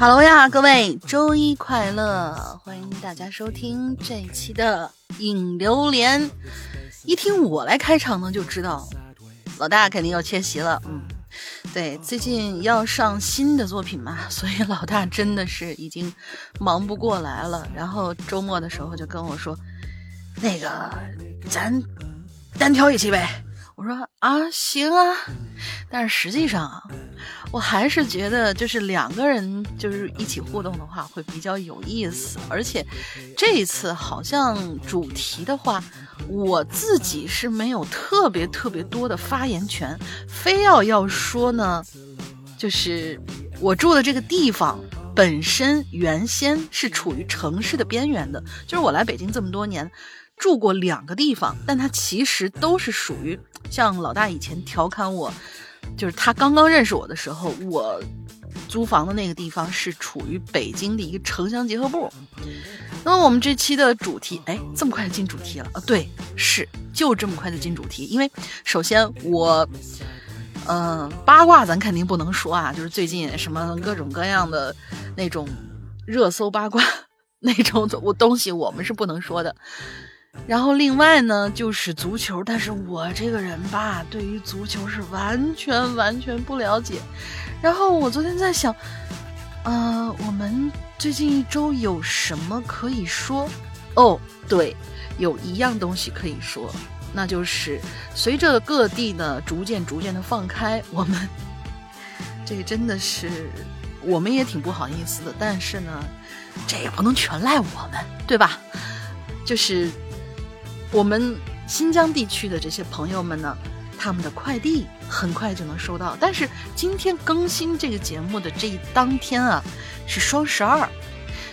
Hello 呀，各位，周一快乐！欢迎大家收听这一期的影榴莲。一听我来开场呢，就知道老大肯定要缺席了。嗯，对，最近要上新的作品嘛，所以老大真的是已经忙不过来了。然后周末的时候就跟我说：“那个，咱单挑一期呗。”我说啊，行啊，但是实际上啊，我还是觉得就是两个人就是一起互动的话会比较有意思，而且这一次好像主题的话，我自己是没有特别特别多的发言权，非要要说呢，就是我住的这个地方本身原先是处于城市的边缘的，就是我来北京这么多年。住过两个地方，但他其实都是属于像老大以前调侃我，就是他刚刚认识我的时候，我租房的那个地方是处于北京的一个城乡结合部。那么我们这期的主题，哎，这么快就进主题了啊？对，是就这么快就进主题，因为首先我，嗯，八卦咱肯定不能说啊，就是最近什么各种各样的那种热搜八卦 那种我东西，我们是不能说的。然后另外呢，就是足球，但是我这个人吧，对于足球是完全完全不了解。然后我昨天在想，呃，我们最近一周有什么可以说？哦，对，有一样东西可以说，那就是随着各地呢逐渐逐渐的放开，我们这个真的是我们也挺不好意思的，但是呢，这也不能全赖我们，对吧？就是。我们新疆地区的这些朋友们呢，他们的快递很快就能收到。但是今天更新这个节目的这一当天啊，是双十二，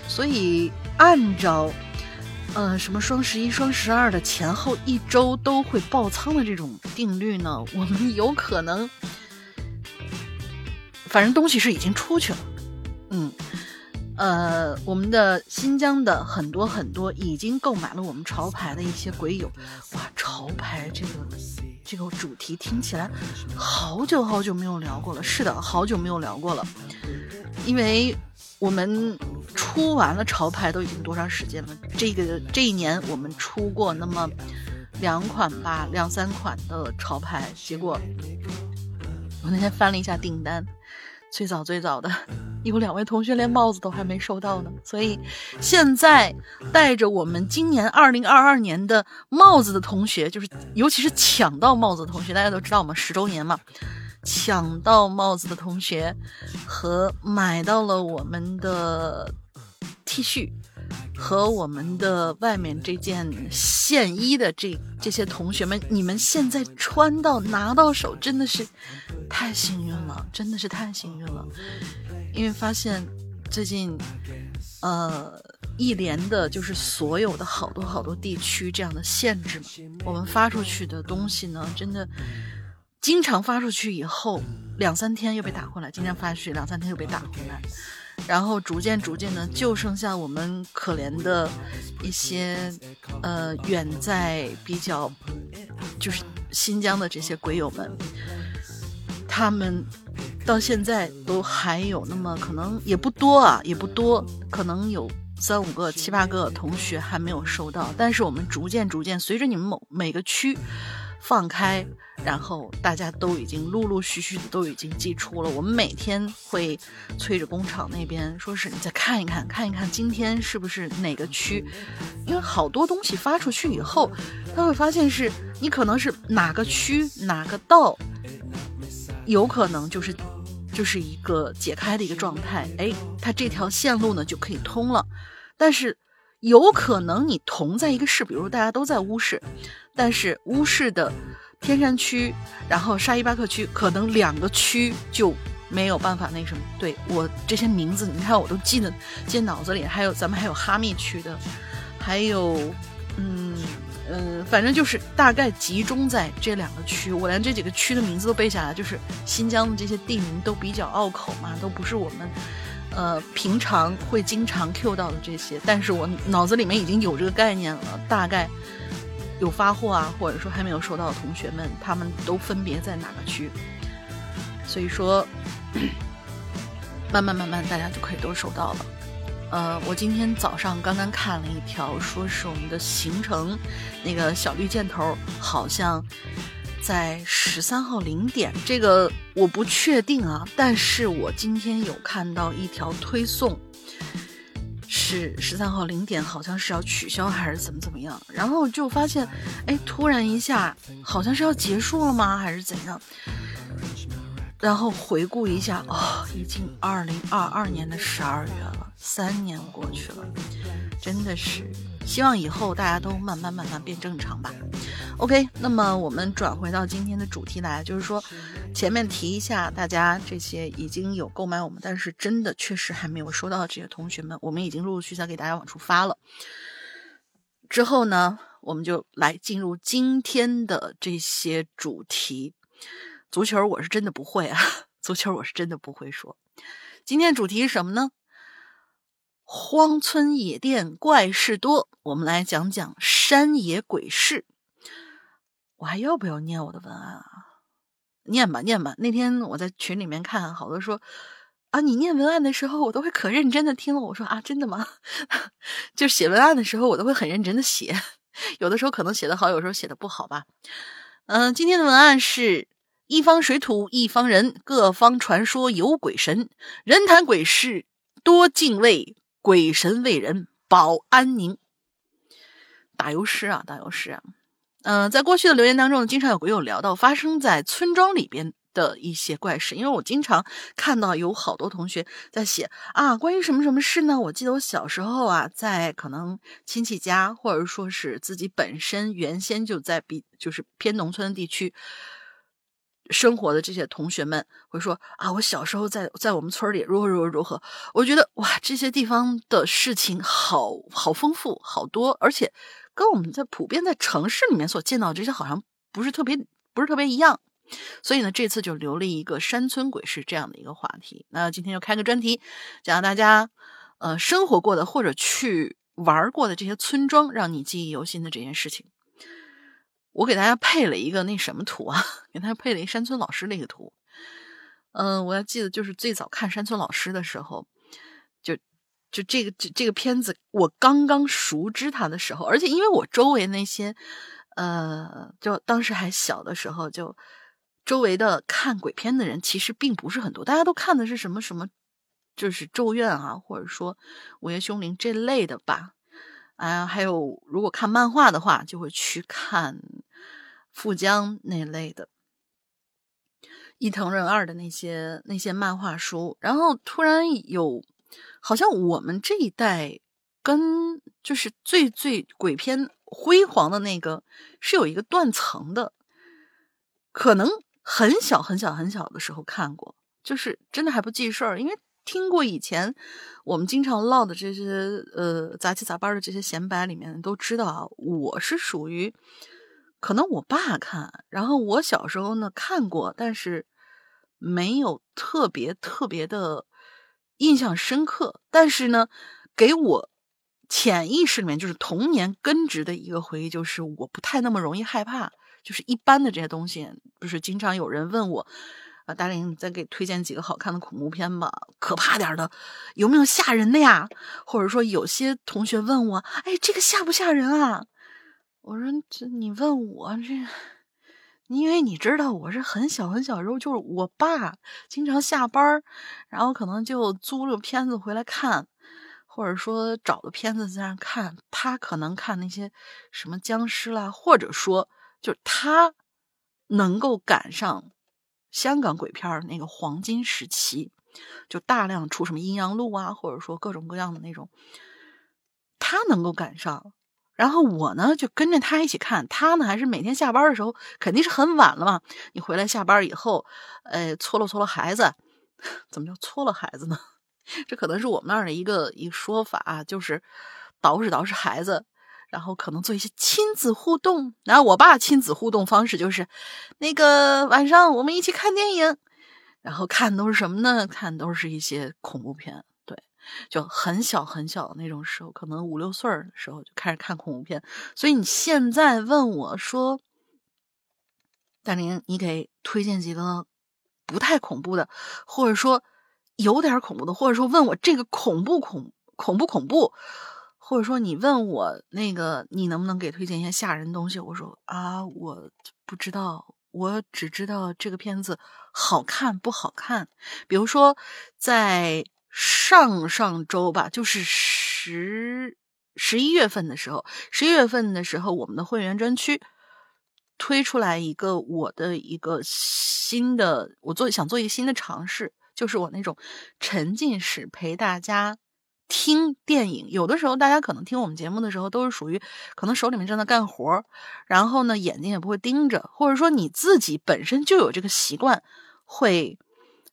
所以按照，呃，什么双十一、双十二的前后一周都会爆仓的这种定律呢，我们有可能，反正东西是已经出去了，嗯。呃，我们的新疆的很多很多已经购买了我们潮牌的一些鬼友，哇，潮牌这个这个主题听起来好久好久没有聊过了。是的，好久没有聊过了，因为我们出完了潮牌都已经多长时间了？这个这一年我们出过那么两款吧，两三款的潮牌，结果我那天翻了一下订单，最早最早的。有两位同学连帽子都还没收到呢，所以现在带着我们今年二零二二年的帽子的同学，就是尤其是抢到帽子的同学，大家都知道我们十周年嘛，抢到帽子的同学和买到了我们的 T 恤和我们的外面这件线衣的这这些同学们，你们现在穿到拿到手真的是太幸运了，真的是太幸运了。因为发现最近，呃，一连的就是所有的好多好多地区这样的限制嘛，我们发出去的东西呢，真的经常发出去以后两三天又被打回来，今天发出去两三天又被打回来，然后逐渐逐渐的就剩下我们可怜的一些呃远在比较就是新疆的这些鬼友们，他们。到现在都还有那么可能也不多啊，也不多，可能有三五个、七八个同学还没有收到。但是我们逐渐逐渐，随着你们某每个区放开，然后大家都已经陆陆续续的都已经寄出了。我们每天会催着工厂那边，说是你再看一看，看一看今天是不是哪个区，因为好多东西发出去以后，他会发现是你可能是哪个区哪个道，有可能就是。就是一个解开的一个状态，哎，它这条线路呢就可以通了。但是有可能你同在一个市，比如大家都在乌市，但是乌市的天山区，然后沙依巴克区，可能两个区就没有办法那什么。对我这些名字，你看我都记得记脑子里，还有咱们还有哈密区的，还有嗯。嗯，反正就是大概集中在这两个区，我连这几个区的名字都背下来。就是新疆的这些地名都比较拗口嘛，都不是我们，呃，平常会经常 Q 到的这些。但是我脑子里面已经有这个概念了，大概有发货啊，或者说还没有收到的同学们，他们都分别在哪个区。所以说，慢慢慢慢，大家就可以都收到了。呃，我今天早上刚刚看了一条，说是我们的行程，那个小绿箭头好像在十三号零点，这个我不确定啊。但是我今天有看到一条推送，是十三号零点，好像是要取消还是怎么怎么样？然后就发现，哎，突然一下，好像是要结束了吗？还是怎样？然后回顾一下，哦，已经二零二二年的十二月了，三年过去了，真的是希望以后大家都慢慢慢慢变正常吧。OK，那么我们转回到今天的主题来，就是说前面提一下，大家这些已经有购买我们，但是真的确实还没有收到的这些同学们，我们已经陆陆续续在给大家往出发了。之后呢，我们就来进入今天的这些主题。足球我是真的不会啊，足球我是真的不会说。今天主题是什么呢？荒村野店怪事多，我们来讲讲山野鬼事。我还要不要念我的文案啊？念吧，念吧。那天我在群里面看，好多说啊，你念文案的时候，我都会可认真的听了。我说啊，真的吗？就写文案的时候，我都会很认真的写。有的时候可能写的好，有时候写的不好吧。嗯，今天的文案是。一方水土一方人，各方传说有鬼神，人谈鬼事多敬畏，鬼神为人保安宁。打油诗啊，打油诗啊！嗯，在过去的留言当中，经常有鬼友聊到发生在村庄里边的一些怪事，因为我经常看到有好多同学在写啊，关于什么什么事呢？我记得我小时候啊，在可能亲戚家，或者说是自己本身原先就在比就是偏农村的地区。生活的这些同学们会说啊，我小时候在在我们村里如何如何如何。我觉得哇，这些地方的事情好好丰富好多，而且跟我们在普遍在城市里面所见到的这些好像不是特别不是特别一样。所以呢，这次就留了一个山村鬼市这样的一个话题。那今天就开个专题，讲大家呃生活过的或者去玩过的这些村庄，让你记忆犹新的这件事情。我给大家配了一个那什么图啊，给大家配了一山村老师那个图。嗯，我还记得就是最早看山村老师的时候，就就这个这这个片子，我刚刚熟知他的时候，而且因为我周围那些，呃，就当时还小的时候，就周围的看鬼片的人其实并不是很多，大家都看的是什么什么，就是咒怨啊，或者说午夜凶铃这类的吧。啊，还有如果看漫画的话，就会去看富江那类的伊藤润二的那些那些漫画书。然后突然有，好像我们这一代跟就是最最鬼片辉煌的那个是有一个断层的，可能很小很小很小的时候看过，就是真的还不记事儿，因为。听过以前我们经常唠的这些呃杂七杂八的这些闲白里面都知道啊，我是属于可能我爸看，然后我小时候呢看过，但是没有特别特别的印象深刻。但是呢，给我潜意识里面就是童年根植的一个回忆，就是我不太那么容易害怕，就是一般的这些东西，不是经常有人问我。啊，大林，再给推荐几个好看的恐怖片吧，可怕点的，有没有吓人的呀？或者说，有些同学问我，哎，这个吓不吓人啊？我说，这你问我这，因为你知道，我是很小很小时候，就是我爸经常下班然后可能就租了片子回来看，或者说找个片子在那看，他可能看那些什么僵尸啦，或者说，就是他能够赶上。香港鬼片那个黄金时期，就大量出什么阴阳路啊，或者说各种各样的那种，他能够赶上。然后我呢，就跟着他一起看。他呢，还是每天下班的时候，肯定是很晚了嘛。你回来下班以后，呃，搓了搓了孩子，怎么叫搓了孩子呢？这可能是我们那儿的一个一说法，就是捯饬捯饬孩子。然后可能做一些亲子互动，然后我爸亲子互动方式就是，那个晚上我们一起看电影，然后看都是什么呢？看都是一些恐怖片，就很小很小的那种时候，可能五六岁的时候就开始看恐怖片。所以你现在问我说，大林，你给推荐几个不太恐怖的，或者说有点恐怖的，或者说问我这个恐怖恐恐不恐怖，或者说你问我那个你能不能给推荐一些吓人东西，我说啊，我不知道，我只知道这个片子好看不好看。比如说在上上周吧，就是十十一月份的时候，十一月份的时候，我们的会员专区推出来一个我的一个新的，我做想做一个新的尝试。就是我那种沉浸式陪大家听电影，有的时候大家可能听我们节目的时候都是属于可能手里面正在干活，然后呢眼睛也不会盯着，或者说你自己本身就有这个习惯，会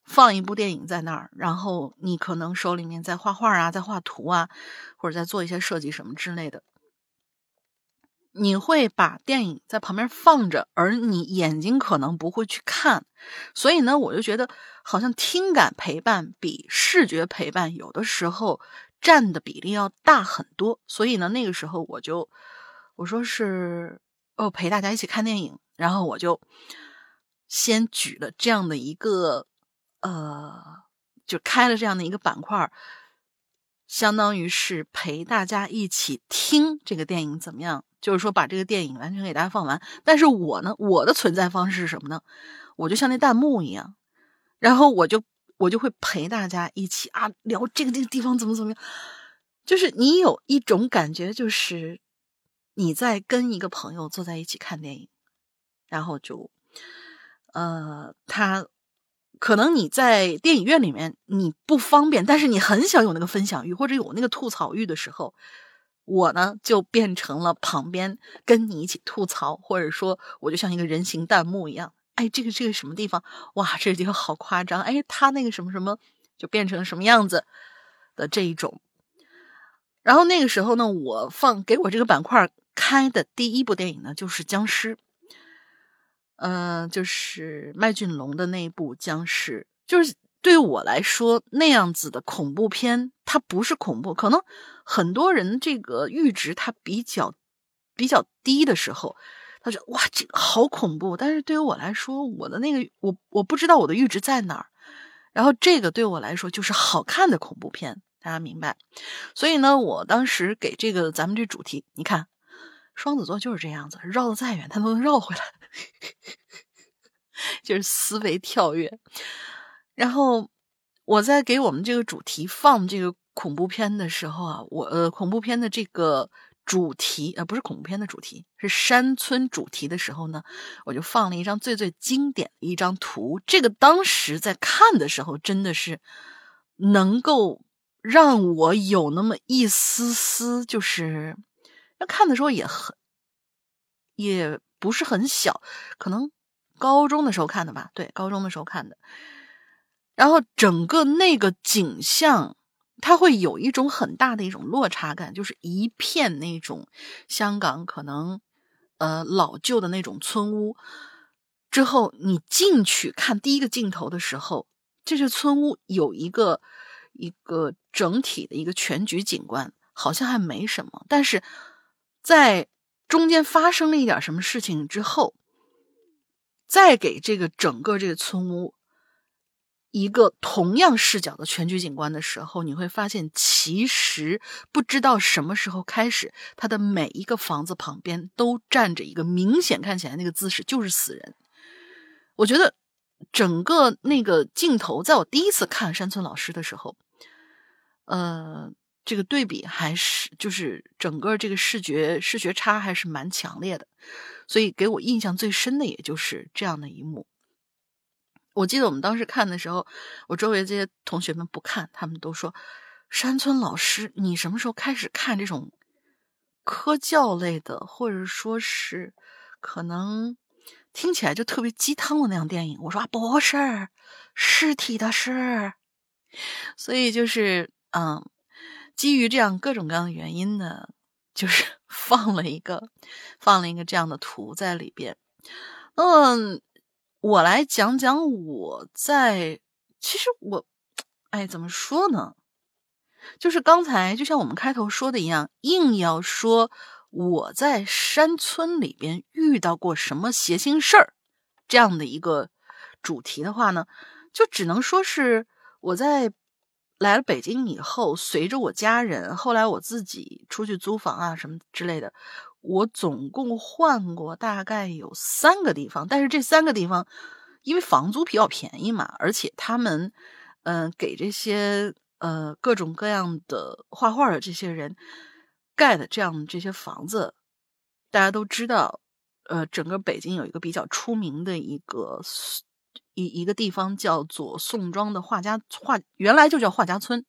放一部电影在那儿，然后你可能手里面在画画啊，在画图啊，或者在做一些设计什么之类的。你会把电影在旁边放着，而你眼睛可能不会去看，所以呢，我就觉得好像听感陪伴比视觉陪伴有的时候占的比例要大很多。所以呢，那个时候我就我说是哦陪大家一起看电影，然后我就先举了这样的一个呃，就开了这样的一个板块，相当于是陪大家一起听这个电影怎么样。就是说，把这个电影完全给大家放完。但是我呢，我的存在方式是什么呢？我就像那弹幕一样，然后我就我就会陪大家一起啊聊这个这个地方怎么怎么样。就是你有一种感觉，就是你在跟一个朋友坐在一起看电影，然后就呃，他可能你在电影院里面你不方便，但是你很想有那个分享欲或者有那个吐槽欲的时候。我呢，就变成了旁边跟你一起吐槽，或者说，我就像一个人形弹幕一样。哎，这个这个什么地方？哇，这个地方好夸张！哎，他那个什么什么，就变成什么样子的这一种。然后那个时候呢，我放给我这个板块开的第一部电影呢，就是僵尸。嗯，就是麦浚龙的那一部僵尸，就是。对我来说，那样子的恐怖片，它不是恐怖。可能很多人这个阈值它比较比较低的时候，他说：“哇，这个好恐怖。”但是对于我来说，我的那个我我不知道我的阈值在哪儿。然后这个对我来说就是好看的恐怖片，大家明白？所以呢，我当时给这个咱们这主题，你看，双子座就是这样子，绕的再远，他都能绕回来，就是思维跳跃。然后我在给我们这个主题放这个恐怖片的时候啊，我呃恐怖片的这个主题呃不是恐怖片的主题，是山村主题的时候呢，我就放了一张最最经典的一张图。这个当时在看的时候，真的是能够让我有那么一丝丝，就是看的时候也很也不是很小，可能高中的时候看的吧，对，高中的时候看的。然后整个那个景象，它会有一种很大的一种落差感，就是一片那种香港可能呃老旧的那种村屋。之后你进去看第一个镜头的时候，这是村屋有一个一个整体的一个全局景观，好像还没什么。但是在中间发生了一点什么事情之后，再给这个整个这个村屋。一个同样视角的全局景观的时候，你会发现，其实不知道什么时候开始，它的每一个房子旁边都站着一个明显看起来那个姿势就是死人。我觉得整个那个镜头，在我第一次看山村老师的时候，呃，这个对比还是就是整个这个视觉视觉差还是蛮强烈的，所以给我印象最深的也就是这样的一幕。我记得我们当时看的时候，我周围这些同学们不看，他们都说：“山村老师，你什么时候开始看这种科教类的，或者说是可能听起来就特别鸡汤的那样电影？”我说：“啊，不是，尸体的事。”所以就是嗯，基于这样各种各样的原因呢，就是 放了一个放了一个这样的图在里边，嗯。我来讲讲我在，其实我，哎，怎么说呢？就是刚才就像我们开头说的一样，硬要说我在山村里边遇到过什么邪性事儿这样的一个主题的话呢，就只能说是我在来了北京以后，随着我家人，后来我自己出去租房啊什么之类的，我总共换过大概有三个地方。但是这三个地方，因为房租比较便宜嘛，而且他们，嗯，给这些呃各种各样的画画的这些人盖的这样这些房子，大家都知道，呃，整个北京有一个比较出名的一个。一一个地方叫做宋庄的画家画，原来就叫画家村。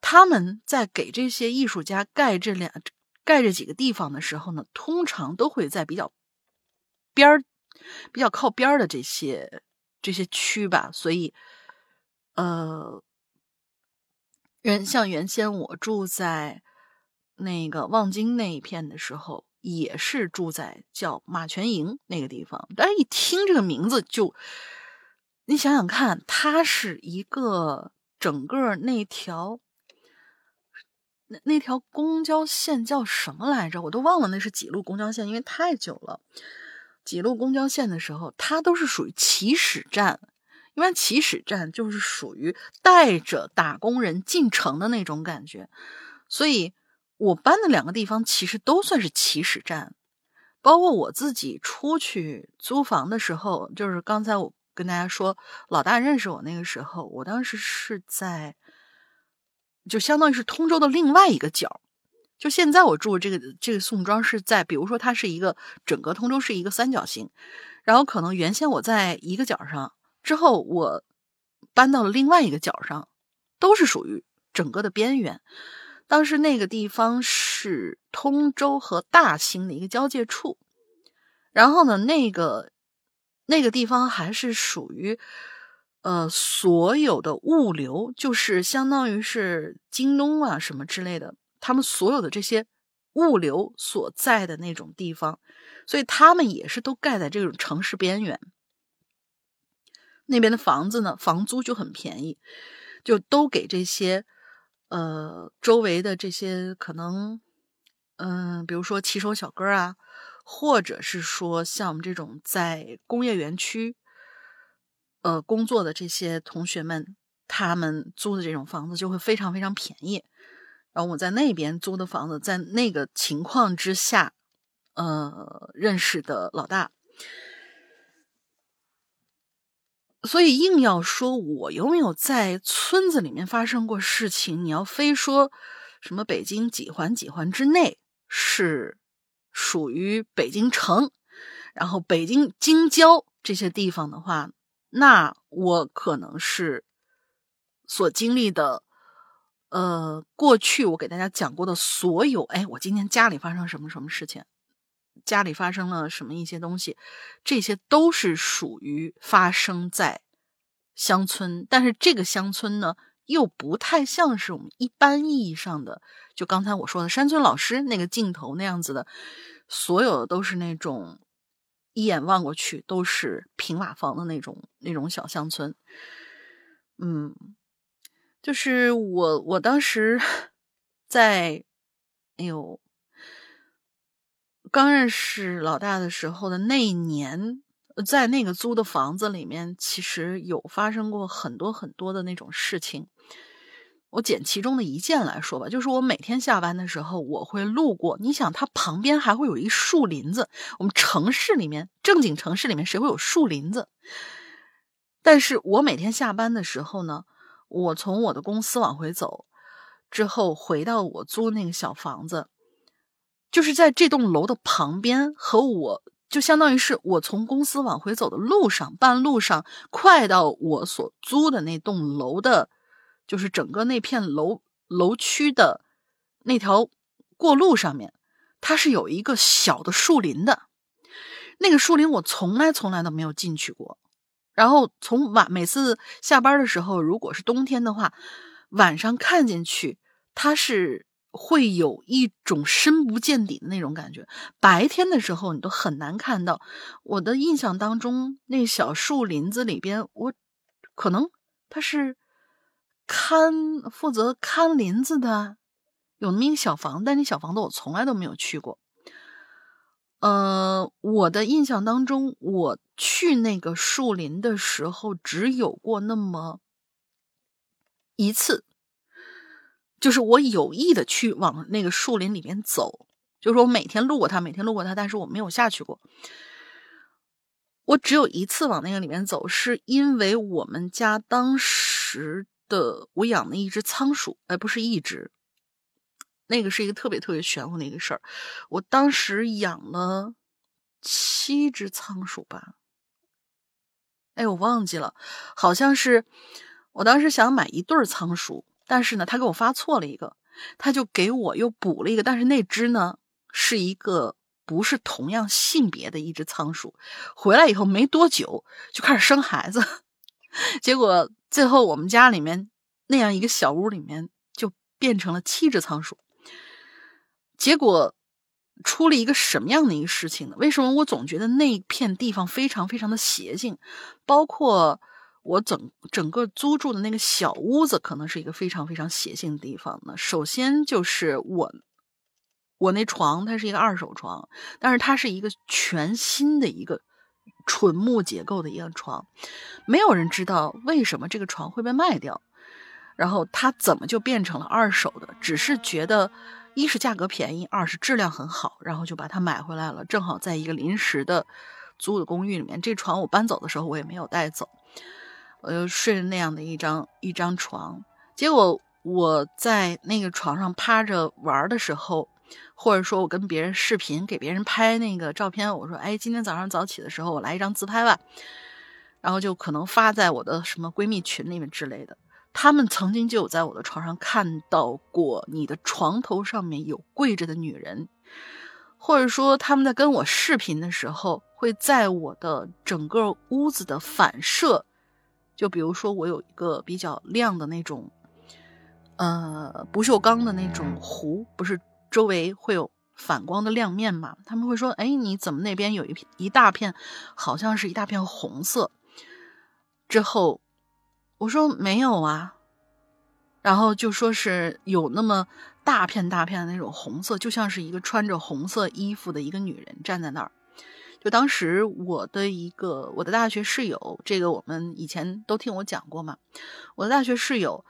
他们在给这些艺术家盖这两盖这几个地方的时候呢，通常都会在比较边儿、比较靠边儿的这些这些区吧。所以，呃，原像原先我住在那个望京那一片的时候。也是住在叫马泉营那个地方，但是一听这个名字就，你想想看，它是一个整个那条那那条公交线叫什么来着？我都忘了那是几路公交线，因为太久了。几路公交线的时候，它都是属于起始站，一般起始站就是属于带着打工人进城的那种感觉，所以。我搬的两个地方其实都算是起始站，包括我自己出去租房的时候，就是刚才我跟大家说，老大认识我那个时候，我当时是在，就相当于是通州的另外一个角。就现在我住这个这个宋庄是在，比如说它是一个整个通州是一个三角形，然后可能原先我在一个角上，之后我搬到了另外一个角上，都是属于整个的边缘。当时那个地方是通州和大兴的一个交界处，然后呢，那个那个地方还是属于呃所有的物流，就是相当于是京东啊什么之类的，他们所有的这些物流所在的那种地方，所以他们也是都盖在这种城市边缘。那边的房子呢，房租就很便宜，就都给这些。呃，周围的这些可能，嗯，比如说骑手小哥啊，或者是说像我们这种在工业园区，呃，工作的这些同学们，他们租的这种房子就会非常非常便宜。然后我在那边租的房子，在那个情况之下，呃，认识的老大。所以硬要说我有没有在村子里面发生过事情，你要非说什么北京几环几环之内是属于北京城，然后北京京郊这些地方的话，那我可能是所经历的，呃，过去我给大家讲过的所有，哎，我今天家里发生什么什么事情。家里发生了什么一些东西，这些都是属于发生在乡村，但是这个乡村呢，又不太像是我们一般意义上的，就刚才我说的山村老师那个镜头那样子的，所有的都是那种一眼望过去都是平瓦房的那种那种小乡村。嗯，就是我我当时 在，哎呦。刚认识老大的时候的那一年，在那个租的房子里面，其实有发生过很多很多的那种事情。我捡其中的一件来说吧，就是我每天下班的时候，我会路过。你想，它旁边还会有一树林子。我们城市里面，正经城市里面，谁会有树林子？但是我每天下班的时候呢，我从我的公司往回走，之后回到我租那个小房子。就是在这栋楼的旁边，和我就相当于是我从公司往回走的路上，半路上快到我所租的那栋楼的，就是整个那片楼楼区的那条过路上面，它是有一个小的树林的。那个树林我从来从来都没有进去过。然后从晚每次下班的时候，如果是冬天的话，晚上看进去，它是。会有一种深不见底的那种感觉。白天的时候，你都很难看到。我的印象当中，那小树林子里边，我可能他是看负责看林子的，有那么一个小房，但那小房子我从来都没有去过。呃，我的印象当中，我去那个树林的时候，只有过那么一次，就是我有意的去往那个树林里面走，就是说我每天路过它，每天路过它，但是我没有下去过。我只有一次往那个里面走，是因为我们家当时的我养的一只仓鼠，哎，不是一只，那个是一个特别特别玄乎的一个事儿。我当时养了七只仓鼠吧，哎，我忘记了，好像是我当时想买一对仓鼠，但是呢，他给我发错了一个，他就给我又补了一个，但是那只呢是一个。不是同样性别的一只仓鼠，回来以后没多久就开始生孩子，结果最后我们家里面那样一个小屋里面就变成了七只仓鼠。结果出了一个什么样的一个事情呢？为什么我总觉得那片地方非常非常的邪性？包括我整整个租住的那个小屋子，可能是一个非常非常邪性的地方呢？首先就是我。我那床它是一个二手床，但是它是一个全新的一个纯木结构的一个床，没有人知道为什么这个床会被卖掉，然后它怎么就变成了二手的？只是觉得一是价格便宜，二是质量很好，然后就把它买回来了。正好在一个临时的租的公寓里面，这床我搬走的时候我也没有带走，我就睡着那样的一张一张床。结果我在那个床上趴着玩的时候。或者说我跟别人视频，给别人拍那个照片，我说，哎，今天早上早起的时候，我来一张自拍吧，然后就可能发在我的什么闺蜜群里面之类的。他们曾经就有在我的床上看到过你的床头上面有跪着的女人，或者说他们在跟我视频的时候，会在我的整个屋子的反射，就比如说我有一个比较亮的那种，呃，不锈钢的那种壶，不是。周围会有反光的亮面嘛？他们会说：“哎，你怎么那边有一一大片，好像是一大片红色。”之后我说：“没有啊。”然后就说是有那么大片大片的那种红色，就像是一个穿着红色衣服的一个女人站在那儿。就当时我的一个我的大学室友，这个我们以前都听我讲过嘛。我的大学室友。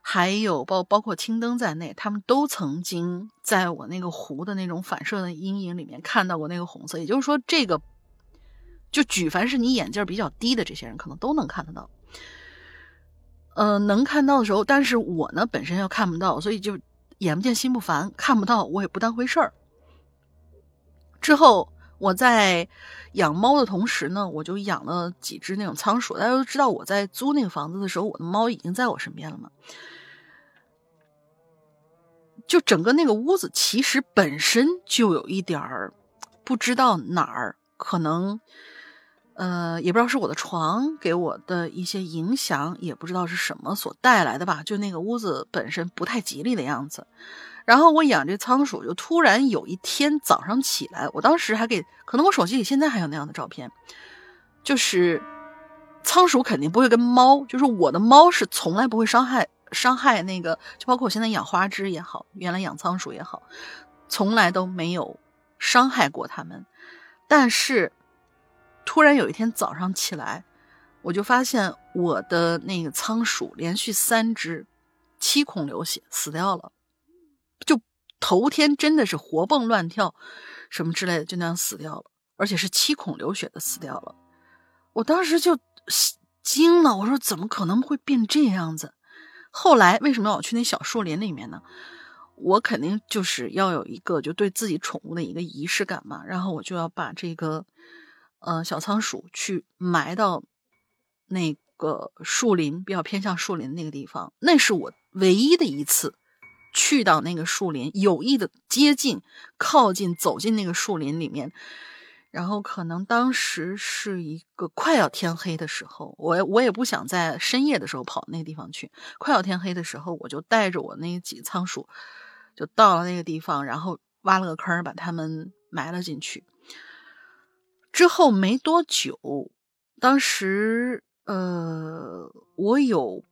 还有包包括青灯在内，他们都曾经在我那个湖的那种反射的阴影里面看到过那个红色。也就是说，这个就举凡是你眼镜比较低的这些人，可能都能看得到。呃，能看到的时候，但是我呢本身又看不到，所以就眼不见心不烦，看不到我也不当回事儿。之后我在养猫的同时呢，我就养了几只那种仓鼠。大家都知道我在租那个房子的时候，我的猫已经在我身边了嘛。就整个那个屋子，其实本身就有一点儿不知道哪儿可能，呃，也不知道是我的床给我的一些影响，也不知道是什么所带来的吧。就那个屋子本身不太吉利的样子。然后我养这仓鼠，就突然有一天早上起来，我当时还给，可能我手机里现在还有那样的照片，就是仓鼠肯定不会跟猫，就是我的猫是从来不会伤害。伤害那个，就包括我现在养花枝也好，原来养仓鼠也好，从来都没有伤害过它们。但是，突然有一天早上起来，我就发现我的那个仓鼠连续三只七孔流血死掉了，头天真的是活蹦乱跳，什么之类的就那样死掉了，而且是七孔流血的死掉了。我当时就惊了，我说怎么可能会变这样子？后来为什么要去那小树林里面呢？我肯定就是要有一个就对自己宠物的一个仪式感嘛。然后我就要把这个，呃，小仓鼠去埋到那个树林比较偏向树林那个地方。那是我唯一的一次去到那个树林，有意的接近、靠近、走进那个树林里面。然后可能当时是一个快要天黑的时候，我我也不想在深夜的时候跑那个地方去。快要天黑的时候，我就带着我那几仓鼠，就到了那个地方，然后挖了个坑，把它们埋了进去。之后没多久，当时呃，我有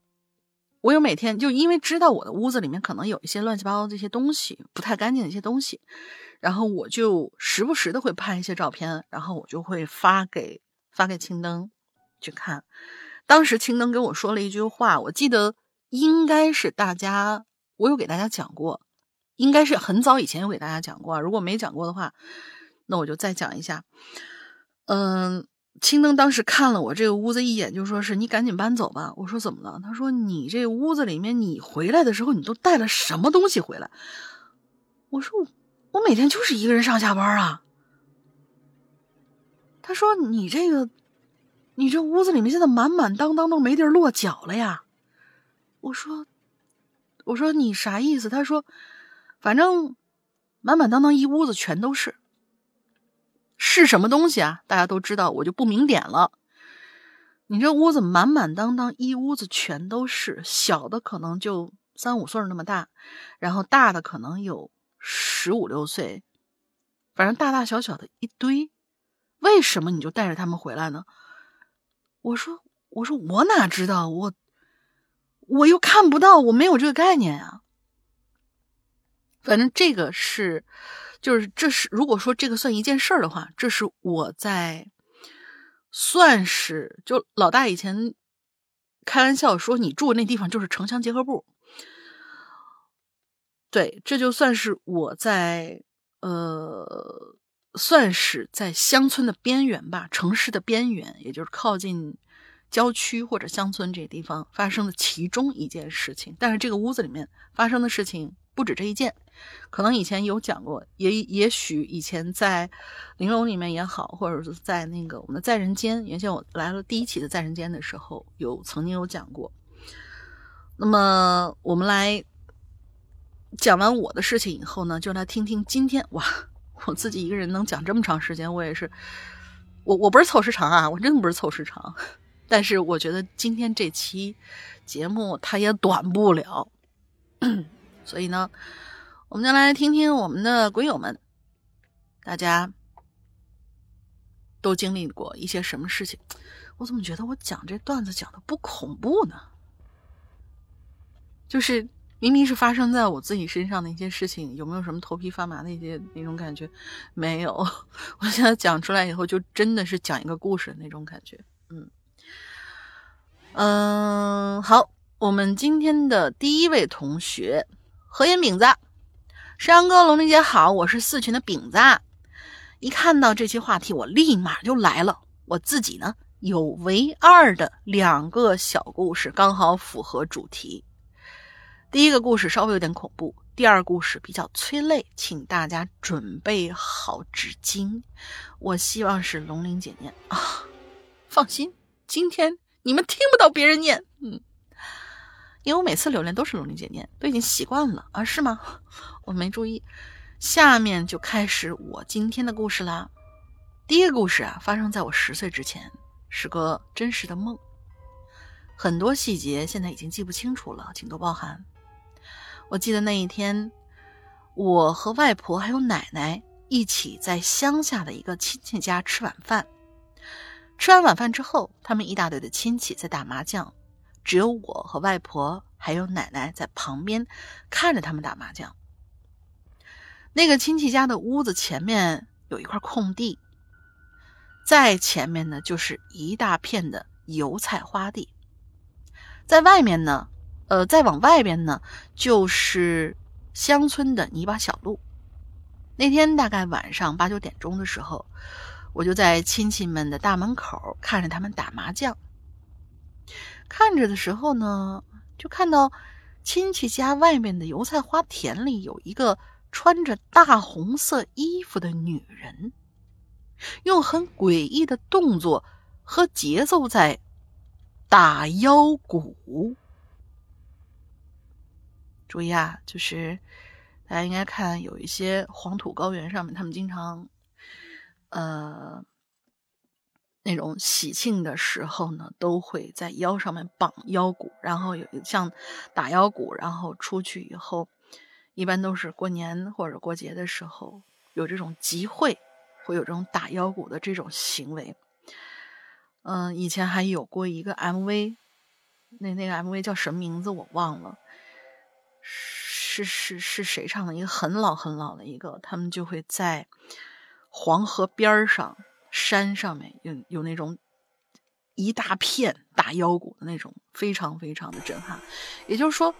我有每天就因为知道我的屋子里面可能有一些乱七八糟的这些东西，不太干净的一些东西。然后我就时不时的会拍一些照片，然后我就会发给发给青灯去看。当时青灯跟我说了一句话，我记得应该是大家，我有给大家讲过，应该是很早以前有给大家讲过。如果没讲过的话，那我就再讲一下。嗯，青灯当时看了我这个屋子一眼，就说是你赶紧搬走吧。我说怎么了？他说你这屋子里面，你回来的时候你都带了什么东西回来？我说我每天就是一个人上下班啊。他说你这个，你这屋子里面现在满满当当都没地儿落脚了呀。我说，我说你啥意思？他说，反正满满当当一屋子全都是，是什么东西啊？大家都知道，我就不明点了。你这屋子满满当当一屋子全都是，小的可能就三五岁那么大，然后大的可能有十五六岁，反正大大小小的一堆。为什么你就带着他们回来呢？我说，我说我哪知道我。我又看不到，我没有这个概念啊。反正这个是，就是这是如果说这个算一件事儿的话，这是我在算是就老大以前开玩笑说你住那地方就是城乡结合部，对，这就算是我在呃，算是在乡村的边缘吧，城市的边缘，也就是靠近。郊区或者乡村这地方发生的其中一件事情，但是这个屋子里面发生的事情不止这一件，可能以前有讲过，也也许以前在玲珑里面也好，或者是在那个我们的在人间，原先我来了第一期的在人间的时候，有曾经有讲过。那么我们来讲完我的事情以后呢，就来听听今天哇，我自己一个人能讲这么长时间，我也是，我我不是凑时长啊，我真的不是凑时长。但是我觉得今天这期节目它也短不了，所以呢，我们就来听听我们的鬼友们，大家都经历过一些什么事情。我怎么觉得我讲这段子讲的不恐怖呢？就是明明是发生在我自己身上的一些事情，有没有什么头皮发麻的一些那种感觉？没有，我现在讲出来以后，就真的是讲一个故事那种感觉。嗯。嗯，好，我们今天的第一位同学何岩饼子，山哥龙玲姐好，我是四群的饼子。一看到这期话题，我立马就来了。我自己呢有唯二的两个小故事，刚好符合主题。第一个故事稍微有点恐怖，第二故事比较催泪，请大家准备好纸巾。我希望是龙玲姐念啊，放心，今天。你们听不到别人念，因为我每次留言都是龙玲姐念，都已经习惯了啊，是吗？我没注意。下面就开始我今天的故事啦。第一个故事啊，发生在我十岁之前，是个真实的梦，很多细节现在已经记不清楚了，请多包涵。我记得那一天，我和外婆还有奶奶一起在乡下的一个亲戚家吃晚饭。吃完晚饭之后，他们一大堆的亲戚在打麻将，只有我和外婆还有奶奶在旁边看着他们打麻将。那个亲戚家的屋子前面有一块空地，在前面呢就是一大片的油菜花地，在外面呢，呃，再往外边呢就是乡村的泥巴小路。那天大概晚上八九点钟的时候。我就在亲戚们的大门口看着他们打麻将，看着的时候呢，就看到亲戚家外面的油菜花田里有一个穿着大红色衣服的女人，用很诡异的动作和节奏在打腰鼓。注意啊，就是大家应该看有一些黄土高原上面，他们经常。呃，那种喜庆的时候呢，都会在腰上面绑腰鼓，然后有像打腰鼓，然后出去以后，一般都是过年或者过节的时候有这种集会，会有这种打腰鼓的这种行为。嗯，以前还有过一个 MV，那那个 MV 叫什么名字我忘了，是是是谁唱的？一个很老很老的一个，他们就会在。黄河边上，山上面有有那种一大片大腰鼓的那种，非常非常的震撼。也就是说，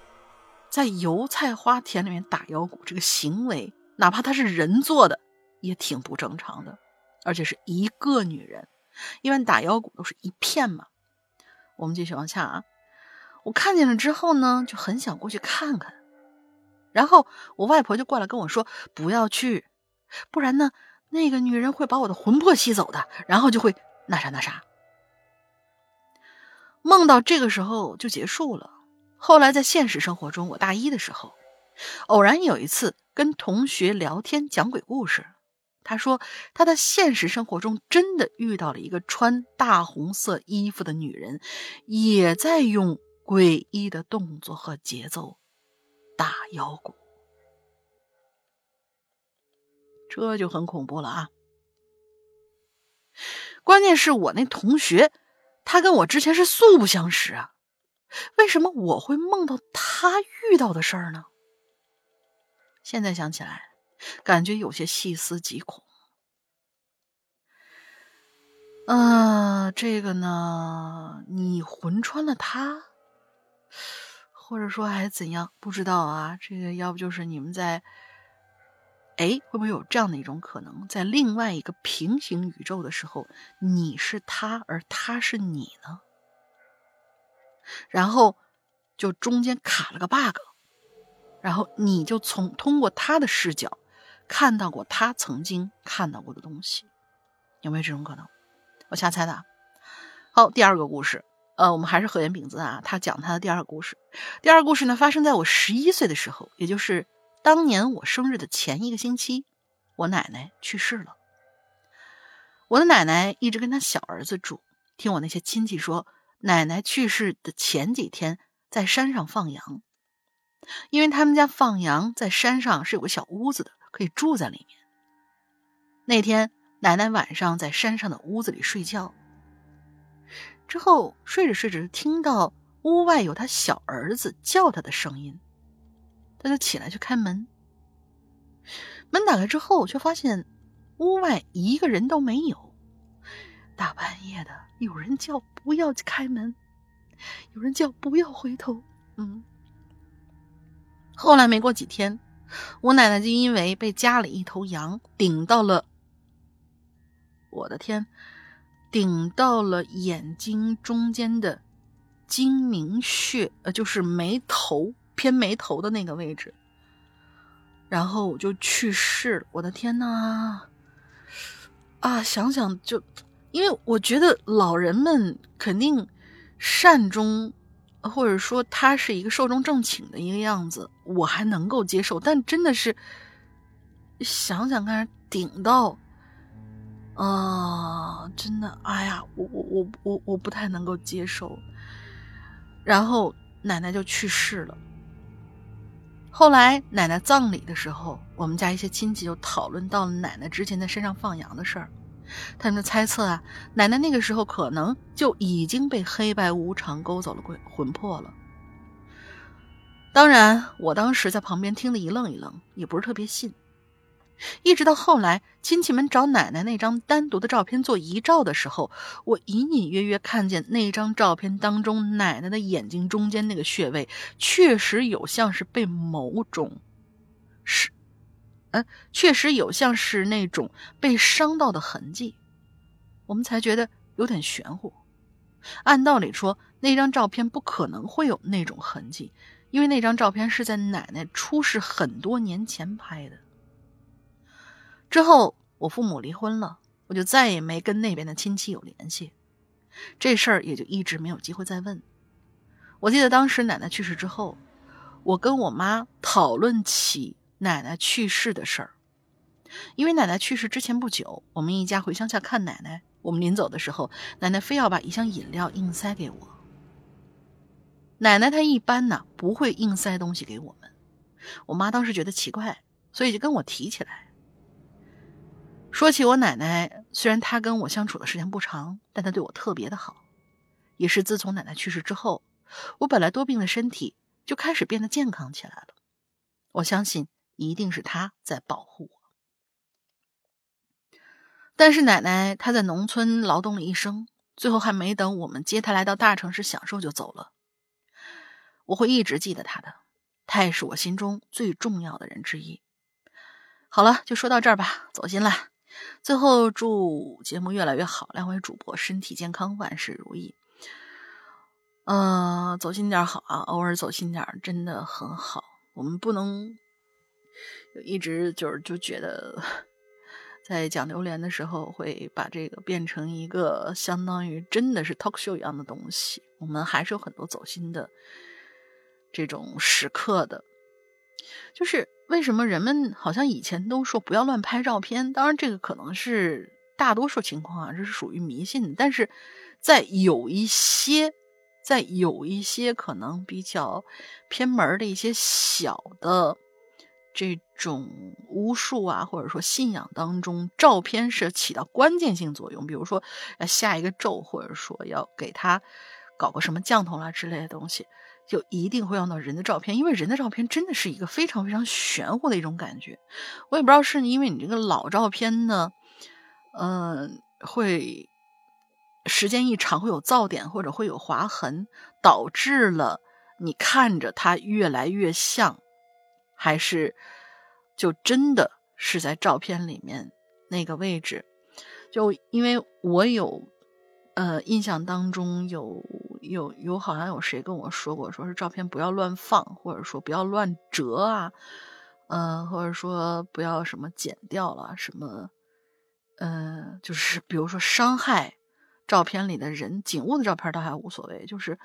在油菜花田里面打腰鼓这个行为，哪怕他是人做的，也挺不正常的，而且是一个女人，因为打腰鼓都是一片嘛。我们继续往下啊，我看见了之后呢，就很想过去看看，然后我外婆就过来跟我说：“不要去，不然呢，那个女人会把我的魂魄吸走的，然后就会那啥那啥。”梦到这个时候就结束了。后来在现实生活中，我大一的时候，偶然有一次跟同学聊天讲鬼故事，他说他在现实生活中真的遇到了一个穿大红色衣服的女人，也在用诡异的动作和节奏打腰鼓，这就很恐怖了啊！关键是我那同学。他跟我之前是素不相识啊，为什么我会梦到他遇到的事儿呢？现在想起来，感觉有些细思极恐。啊，这个呢，你魂穿了他，或者说还怎样？不知道啊。这个要不就是你们在。哎，会不会有这样的一种可能，在另外一个平行宇宙的时候，你是他，而他是你呢？然后就中间卡了个 bug，然后你就从通过他的视角看到过他曾经看到过的东西，有没有这种可能？我瞎猜的。好，第二个故事，呃，我们还是河源饼子啊，他讲他的第二个故事。第二个故事呢，发生在我十一岁的时候，也就是。当年我生日的前一个星期，我奶奶去世了。我的奶奶一直跟她小儿子住。听我那些亲戚说，奶奶去世的前几天在山上放羊，因为他们家放羊在山上是有个小屋子的，可以住在里面。那天奶奶晚上在山上的屋子里睡觉，之后睡着睡着听到屋外有他小儿子叫他的声音。他就起来去开门，门打开之后，却发现屋外一个人都没有。大半夜的，有人叫不要开门，有人叫不要回头。嗯，后来没过几天，我奶奶就因为被家里一头羊顶到了，我的天，顶到了眼睛中间的睛明穴，呃，就是眉头。偏眉头的那个位置，然后我就去世了。我的天呐！啊，想想就，因为我觉得老人们肯定善终，或者说他是一个寿终正寝的一个样子，我还能够接受。但真的是想想看，顶到啊，真的，哎呀，我我我我我不太能够接受。然后奶奶就去世了。后来奶奶葬礼的时候，我们家一些亲戚就讨论到了奶奶之前在山上放羊的事儿。他们猜测啊，奶奶那个时候可能就已经被黑白无常勾走了鬼魂魄了。当然，我当时在旁边听得一愣一愣，也不是特别信。一直到后来，亲戚们找奶奶那张单独的照片做遗照的时候，我隐隐约约看见那张照片当中奶奶的眼睛中间那个穴位，确实有像是被某种是，嗯，确实有像是那种被伤到的痕迹。我们才觉得有点玄乎。按道理说，那张照片不可能会有那种痕迹，因为那张照片是在奶奶出事很多年前拍的。之后，我父母离婚了，我就再也没跟那边的亲戚有联系，这事儿也就一直没有机会再问。我记得当时奶奶去世之后，我跟我妈讨论起奶奶去世的事儿，因为奶奶去世之前不久，我们一家回乡下看奶奶，我们临走的时候，奶奶非要把一箱饮料硬塞给我。奶奶她一般呢不会硬塞东西给我们，我妈当时觉得奇怪，所以就跟我提起来。说起我奶奶，虽然她跟我相处的时间不长，但她对我特别的好。也是自从奶奶去世之后，我本来多病的身体就开始变得健康起来了。我相信一定是她在保护我。但是奶奶她在农村劳动了一生，最后还没等我们接她来到大城市享受就走了。我会一直记得他的，他也是我心中最重要的人之一。好了，就说到这儿吧，走心了。最后祝节目越来越好，两位主播身体健康，万事如意。嗯，走心点好啊，偶尔走心点真的很好。我们不能一直就是就觉得在讲榴莲的时候会把这个变成一个相当于真的是 talk show 一样的东西。我们还是有很多走心的这种时刻的。就是为什么人们好像以前都说不要乱拍照片？当然，这个可能是大多数情况啊，这是属于迷信。但是在有一些。在有一些可能比较偏门的一些小的这种巫术啊，或者说信仰当中，照片是起到关键性作用。比如说要下一个咒，或者说要给他搞个什么降头啦之类的东西，就一定会用到人的照片，因为人的照片真的是一个非常非常玄乎的一种感觉。我也不知道是因为你这个老照片呢，嗯，会。时间一长会有噪点或者会有划痕，导致了你看着它越来越像，还是就真的是在照片里面那个位置？就因为我有呃印象当中有有有好像有谁跟我说过，说是照片不要乱放，或者说不要乱折啊，嗯，或者说不要什么剪掉了什么，嗯，就是比如说伤害。照片里的人，景物的照片倒还无所谓，就是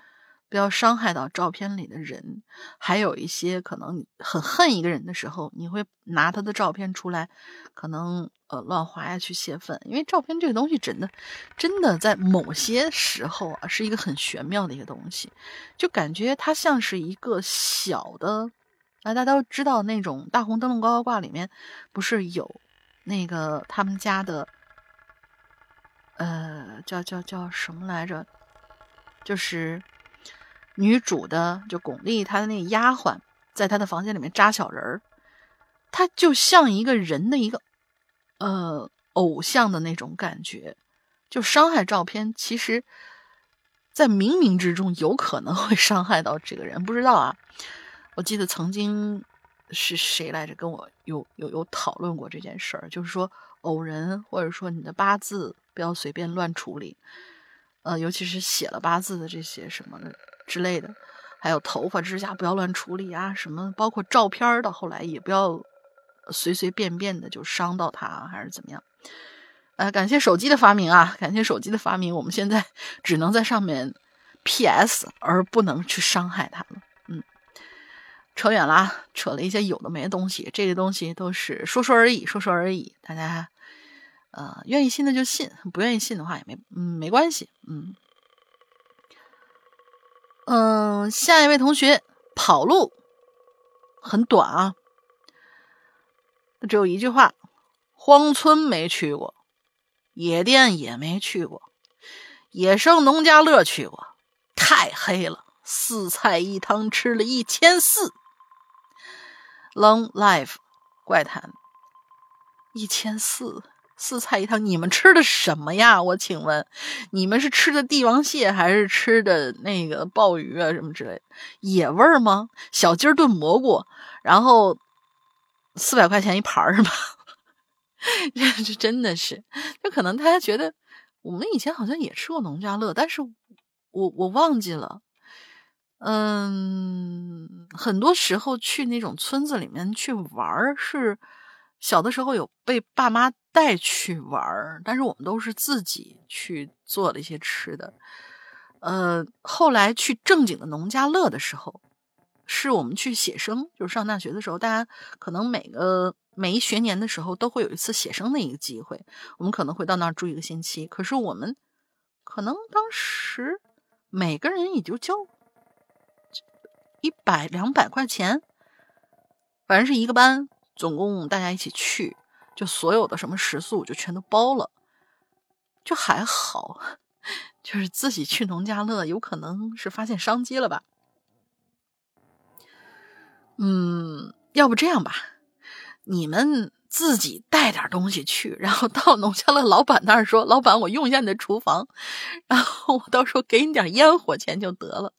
不要伤害到照片里的人。还有一些可能很恨一个人的时候，你会拿他的照片出来，可能呃乱划呀去泄愤。因为照片这个东西真的，真的在某些时候啊是一个很玄妙的一个东西，就感觉它像是一个小的，啊大家都知道那种大红灯笼高高挂里面不是有那个他们家的。呃，叫叫叫什么来着？就是女主的，就巩俐她的那个丫鬟，在她的房间里面扎小人儿，她就像一个人的一个呃偶像的那种感觉。就伤害照片，其实，在冥冥之中有可能会 伤害到这个人，不知道啊。我记得曾经是谁来着跟我有有有讨论过这件事儿，就是说偶人或者说你的八字。不要随便乱处理，呃，尤其是写了八字的这些什么之类的，还有头发、指甲不要乱处理啊，什么包括照片的，后来也不要随随便便的就伤到它，还是怎么样？呃，感谢手机的发明啊，感谢手机的发明，我们现在 只能在上面 PS，而不能去伤害它了。嗯，扯远了，扯了一些有的没的东西，这些东西都是说说而已，说说而已，大家。呃，愿意信的就信，不愿意信的话也没嗯没关系，嗯嗯，下一位同学跑路很短啊，只有一句话：荒村没去过，野店也没去过，野生农家乐去过，太黑了，四菜一汤吃了一千四，Long Life 怪谈一千四。四菜一汤，你们吃的什么呀？我请问，你们是吃的帝王蟹还是吃的那个鲍鱼啊，什么之类？野味儿吗？小鸡儿炖蘑菇，然后四百块钱一盘儿是吧？这这真的是，就可能大家觉得我们以前好像也吃过农家乐，但是我我忘记了。嗯，很多时候去那种村子里面去玩儿是。小的时候有被爸妈带去玩儿，但是我们都是自己去做了一些吃的。呃，后来去正经的农家乐的时候，是我们去写生，就是上大学的时候，大家可能每个每一学年的时候都会有一次写生的一个机会，我们可能会到那儿住一个星期。可是我们可能当时每个人也就交一百两百块钱，反正是一个班。总共大家一起去，就所有的什么食宿就全都包了，就还好，就是自己去农家乐，有可能是发现商机了吧。嗯，要不这样吧，你们自己带点东西去，然后到农家乐老板那儿说：“老板，我用一下你的厨房，然后我到时候给你点烟火钱就得了。”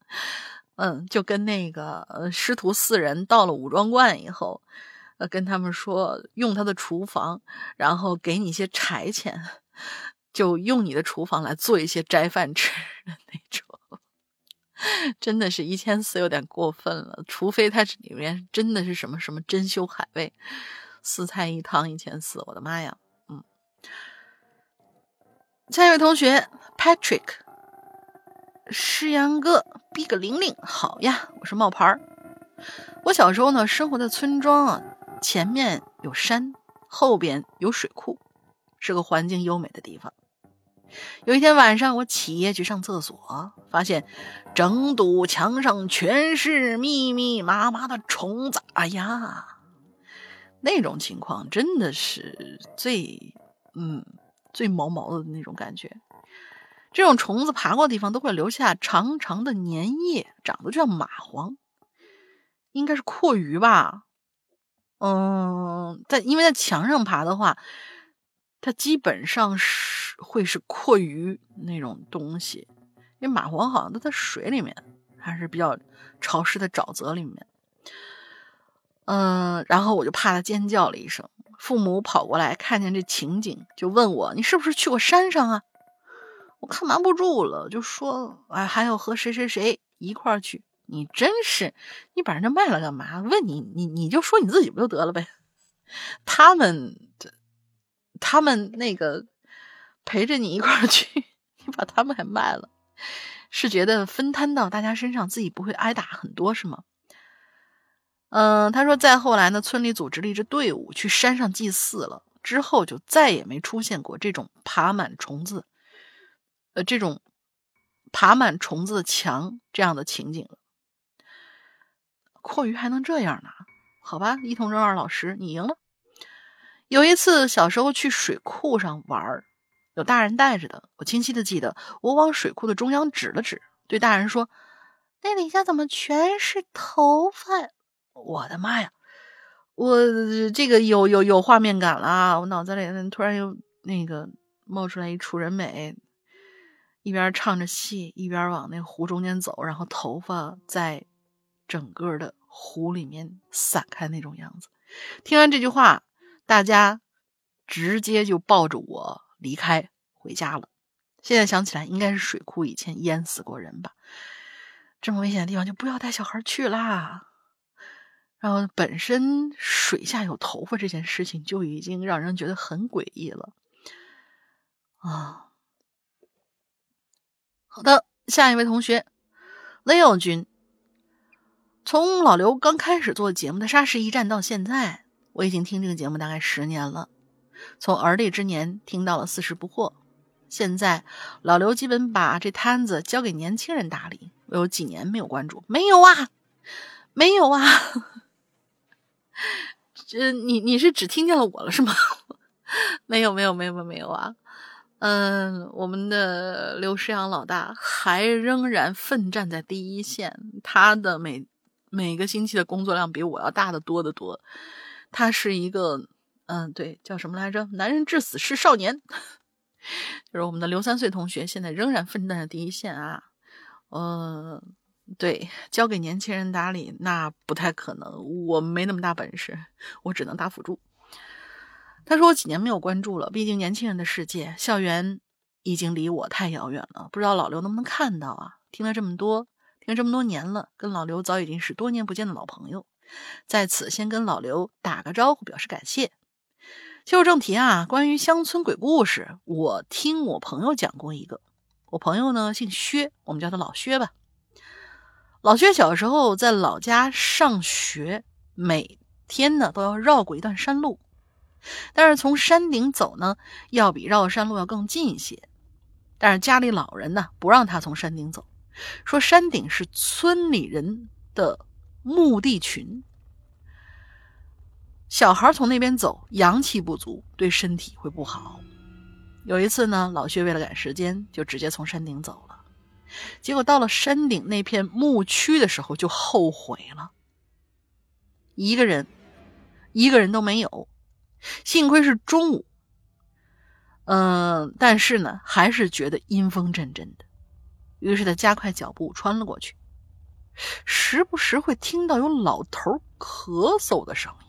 嗯，就跟那个师徒四人到了武庄观以后，呃，跟他们说用他的厨房，然后给你一些柴钱，就用你的厨房来做一些斋饭吃的那种。真的是一千四有点过分了，除非它这里面真的是什么什么珍馐海味，四菜一汤一千四，我的妈呀！嗯，下一位同学 Patrick，诗阳哥逼个玲玲好呀，我是冒牌儿。我小时候呢，生活在村庄啊，前面有山，后边有水库，是个环境优美的地方。有一天晚上，我起夜去上厕所，发现整堵墙上全是密密麻麻的虫子。哎呀，那种情况真的是最……嗯，最毛毛的那种感觉。这种虫子爬过的地方都会留下长长的粘液，长得就像蚂蟥，应该是阔鱼吧？嗯，在因为在墙上爬的话。它基本上是会是阔鱼那种东西，因为蚂蟥好像都在水里面，还是比较潮湿的沼泽里面。嗯，然后我就怕它尖叫了一声，父母跑过来看见这情景，就问我：“你是不是去过山上啊？”我看瞒不住了，就说：“哎，还要和谁谁谁一块儿去。”你真是，你把人家卖了干嘛？问你，你你就说你自己不就得了呗？他们。他们那个陪着你一块儿去，你把他们还卖了，是觉得分摊到大家身上，自己不会挨打很多是吗？嗯，他说再后来呢，村里组织了一支队伍去山上祭祀了，之后就再也没出现过这种爬满虫子，呃，这种爬满虫子的墙这样的情景了。阔鱼还能这样呢？好吧，一同扔二老师，你赢了。有一次，小时候去水库上玩有大人带着的。我清晰的记得，我往水库的中央指了指，对大人说：“那底下怎么全是头发？”我的妈呀！我这个有有有画面感了，我脑子里突然又那个冒出来一楚人美，一边唱着戏，一边往那湖中间走，然后头发在整个的湖里面散开那种样子。听完这句话。大家直接就抱着我离开回家了。现在想起来，应该是水库以前淹死过人吧？这么危险的地方就不要带小孩去啦。然后本身水下有头发这件事情就已经让人觉得很诡异了啊。好的，下一位同学，Leo 君，从老刘刚开始做节目的沙石一战到现在。我已经听这个节目大概十年了，从而立之年听到了四十不惑，现在老刘基本把这摊子交给年轻人打理。我有几年没有关注，没有啊，没有啊，这你你是只听见了我了是吗？没有没有没有没有没有啊，嗯，我们的刘诗阳老大还仍然奋战在第一线，他的每每个星期的工作量比我要大的多得多。他是一个，嗯，对，叫什么来着？男人至死是少年，就是我们的刘三岁同学，现在仍然奋战在第一线啊。嗯，对，交给年轻人打理那不太可能，我没那么大本事，我只能打辅助。他说我几年没有关注了，毕竟年轻人的世界，校园已经离我太遥远了，不知道老刘能不能看到啊？听了这么多，听了这么多年了，跟老刘早已经是多年不见的老朋友。在此先跟老刘打个招呼，表示感谢。切入正题啊，关于乡村鬼故事，我听我朋友讲过一个。我朋友呢姓薛，我们叫他老薛吧。老薛小时候在老家上学，每天呢都要绕过一段山路，但是从山顶走呢，要比绕山路要更近一些。但是家里老人呢不让他从山顶走，说山顶是村里人的。墓地群，小孩从那边走，阳气不足，对身体会不好。有一次呢，老薛为了赶时间，就直接从山顶走了。结果到了山顶那片墓区的时候，就后悔了。一个人，一个人都没有。幸亏是中午，嗯，但是呢，还是觉得阴风阵阵的。于是他加快脚步穿了过去，时不时会听到有老头咳嗽的声音。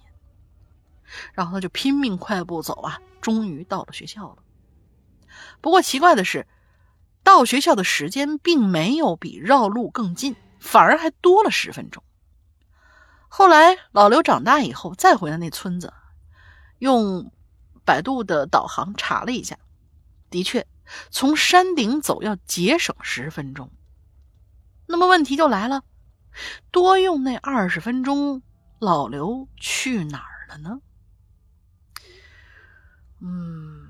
然后他就拼命快步走啊，终于到了学校了。不过奇怪的是，到学校的时间并没有比绕路更近，反而还多了十分钟。后来老刘长大以后再回到那村子，用百度的导航查了一下，的确。从山顶走要节省十分钟，那么问题就来了：多用那二十分钟，老刘去哪儿了呢？嗯，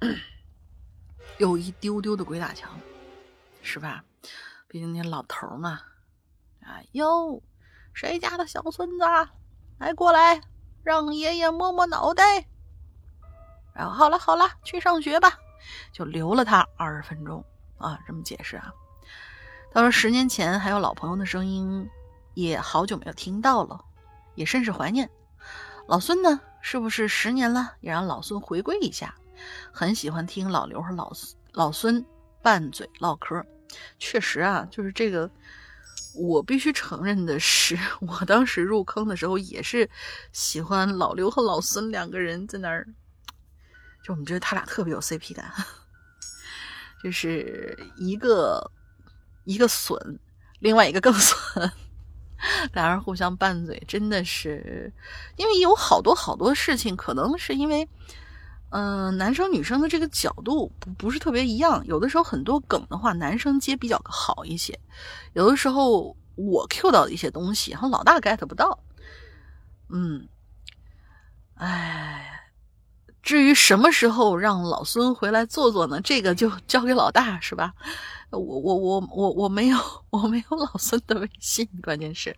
有一丢丢的鬼打墙，是吧？毕竟那老头嘛。哎呦，谁家的小孙子？来过来，让爷爷摸摸脑袋。然后好了好了，去上学吧。就留了他二十分钟啊，这么解释啊。他说十年前还有老朋友的声音，也好久没有听到了，也甚是怀念。老孙呢，是不是十年了？也让老孙回归一下。很喜欢听老刘和老老孙拌嘴唠嗑。确实啊，就是这个，我必须承认的是，我当时入坑的时候也是喜欢老刘和老孙两个人在那儿。我们觉得他俩特别有 CP 感，就是一个一个损，另外一个更损，俩人互相拌嘴，真的是因为有好多好多事情，可能是因为，嗯，男生女生的这个角度不不是特别一样，有的时候很多梗的话，男生接比较好一些，有的时候我 Q 到的一些东西，然后老大 get 不到，嗯，哎。至于什么时候让老孙回来坐坐呢？这个就交给老大是吧？我我我我我没有我没有老孙的微信，关键是。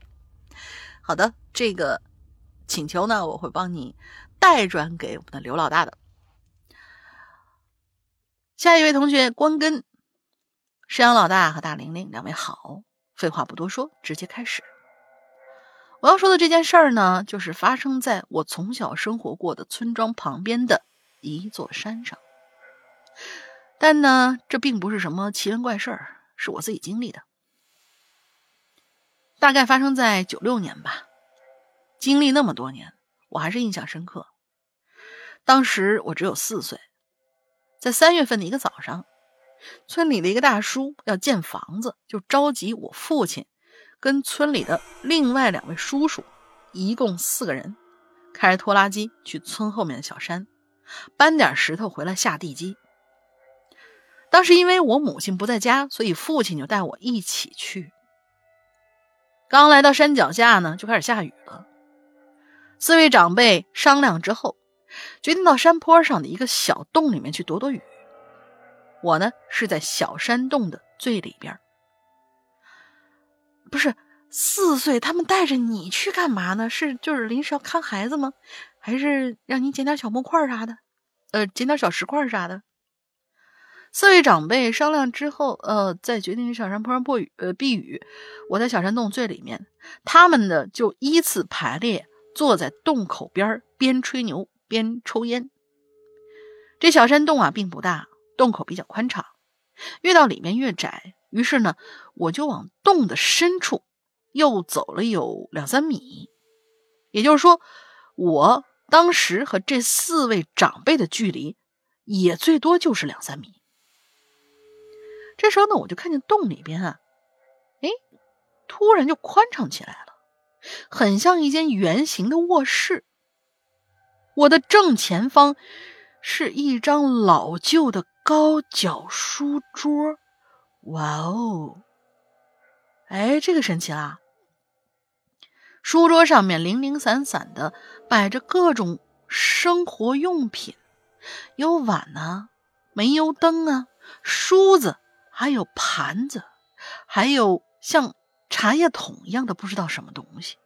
好的，这个请求呢，我会帮你代转给我们的刘老大的。下一位同学关根，山羊老大和大玲玲两位好。废话不多说，直接开始。我要说的这件事儿呢，就是发生在我从小生活过的村庄旁边的一座山上。但呢，这并不是什么奇闻怪事儿，是我自己经历的。大概发生在九六年吧。经历那么多年，我还是印象深刻。当时我只有四岁，在三月份的一个早上，村里的一个大叔要建房子，就召集我父亲。跟村里的另外两位叔叔，一共四个人，开着拖拉机去村后面的小山，搬点石头回来下地基。当时因为我母亲不在家，所以父亲就带我一起去。刚来到山脚下呢，就开始下雨了。四位长辈商量之后，决定到山坡上的一个小洞里面去躲躲雨。我呢是在小山洞的最里边。不是四岁，他们带着你去干嘛呢？是就是临时要看孩子吗？还是让你捡点小木块啥的？呃，捡点小石块啥的？四位长辈商量之后，呃，在决定小山坡上避雨，呃，避雨。我在小山洞最里面，他们呢就依次排列坐在洞口边，边吹牛边抽烟。这小山洞啊并不大，洞口比较宽敞，越到里面越窄。于是呢，我就往洞的深处又走了有两三米，也就是说，我当时和这四位长辈的距离也最多就是两三米。这时候呢，我就看见洞里边啊，哎，突然就宽敞起来了，很像一间圆形的卧室。我的正前方是一张老旧的高脚书桌。哇哦，哎，这个神奇啦！书桌上面零零散散的摆着各种生活用品，有碗啊，煤油灯啊，梳子，还有盘子，还有像茶叶桶一样的不知道什么东西。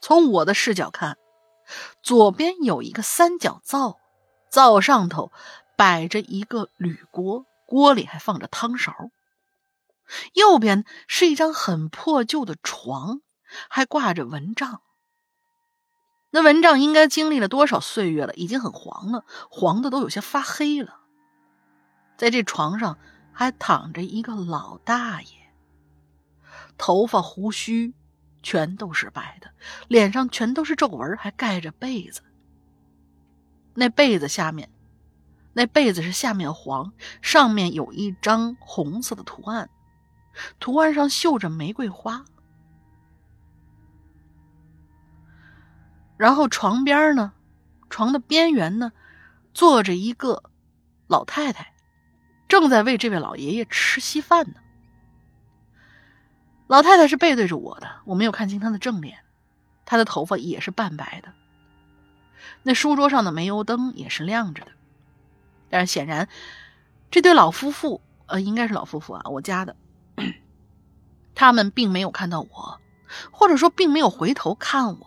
从我的视角看，左边有一个三角灶，灶上头摆着一个铝锅。锅里还放着汤勺，右边是一张很破旧的床，还挂着蚊帐。那蚊帐应该经历了多少岁月了？已经很黄了，黄的都有些发黑了。在这床上还躺着一个老大爷，头发胡须全都是白的，脸上全都是皱纹，还盖着被子。那被子下面，那被子是下面黄，上面有一张红色的图案，图案上绣着玫瑰花。然后床边呢，床的边缘呢，坐着一个老太太，正在为这位老爷爷吃稀饭呢。老太太是背对着我的，我没有看清她的正脸，她的头发也是半白的。那书桌上的煤油灯也是亮着的，但是显然，这对老夫妇，呃，应该是老夫妇啊，我家的，他们并没有看到我，或者说并没有回头看我。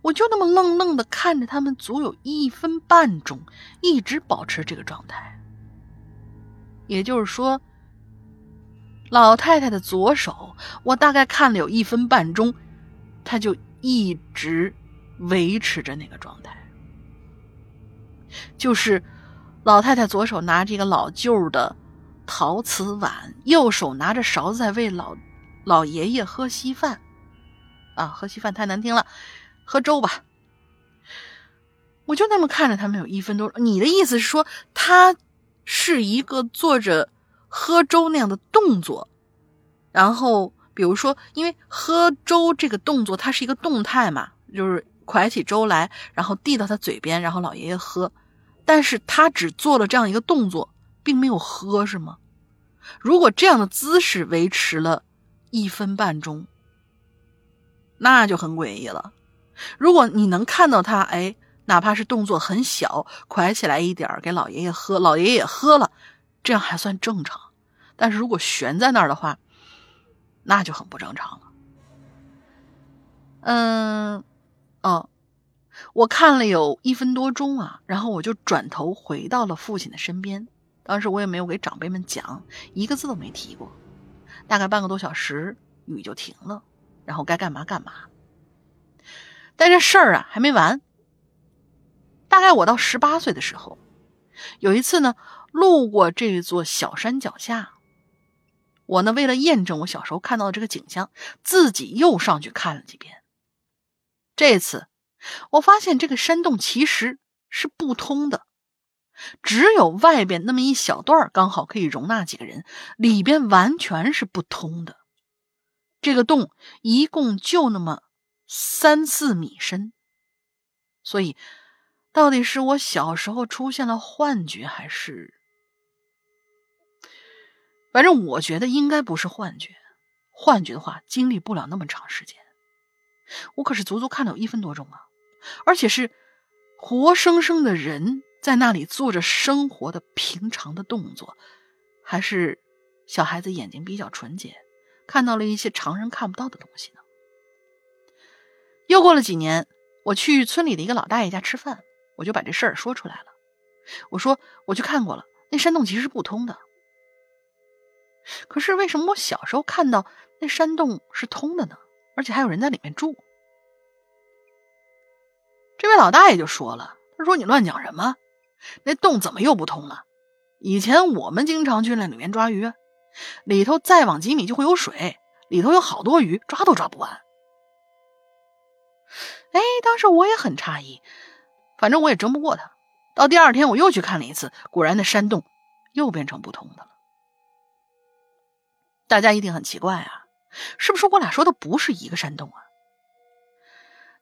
我就那么愣愣的看着他们，足有一分半钟，一直保持这个状态。也就是说，老太太的左手，我大概看了有一分半钟，她就一直维持着那个状态，就是老太太左手拿着一个老旧的陶瓷碗，右手拿着勺子在喂老老爷爷喝稀饭，啊，喝稀饭太难听了。喝粥吧，我就那么看着他们有一分多。你的意思是说，他是一个做着喝粥那样的动作，然后比如说，因为喝粥这个动作它是一个动态嘛，就是蒯起粥来，然后递到他嘴边，然后老爷爷喝，但是他只做了这样一个动作，并没有喝，是吗？如果这样的姿势维持了一分半钟，那就很诡异了。如果你能看到他，哎，哪怕是动作很小，蒯起来一点给老爷爷喝，老爷爷也喝了，这样还算正常。但是如果悬在那儿的话，那就很不正常了。嗯，哦，我看了有一分多钟啊，然后我就转头回到了父亲的身边。当时我也没有给长辈们讲，一个字都没提过。大概半个多小时，雨就停了，然后该干嘛干嘛。但这事儿啊还没完。大概我到十八岁的时候，有一次呢，路过这座小山脚下，我呢为了验证我小时候看到的这个景象，自己又上去看了几遍。这次我发现这个山洞其实是不通的，只有外边那么一小段刚好可以容纳几个人，里边完全是不通的。这个洞一共就那么。三四米深，所以到底是我小时候出现了幻觉，还是……反正我觉得应该不是幻觉。幻觉的话，经历不了那么长时间。我可是足足看了有一分多钟啊，而且是活生生的人在那里做着生活的平常的动作，还是小孩子眼睛比较纯洁，看到了一些常人看不到的东西呢？又过了几年，我去村里的一个老大爷家吃饭，我就把这事儿说出来了。我说我去看过了，那山洞其实是不通的。可是为什么我小时候看到那山洞是通的呢？而且还有人在里面住？这位老大爷就说了：“他说你乱讲什么？那洞怎么又不通了？以前我们经常去那里面抓鱼，里头再往几米就会有水，里头有好多鱼，抓都抓不完。”哎，当时我也很诧异，反正我也争不过他。到第二天我又去看了一次，果然那山洞又变成不通的了。大家一定很奇怪啊，是不是我俩说的不是一个山洞啊？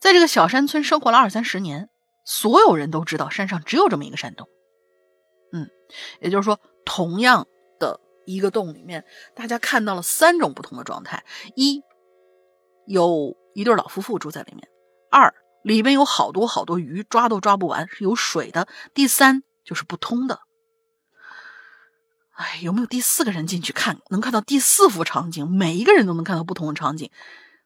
在这个小山村生活了二三十年，所有人都知道山上只有这么一个山洞。嗯，也就是说，同样的一个洞里面，大家看到了三种不同的状态：一，有一对老夫妇住在里面。二里边有好多好多鱼，抓都抓不完，是有水的。第三就是不通的。哎，有没有第四个人进去看，能看到第四幅场景？每一个人都能看到不同的场景，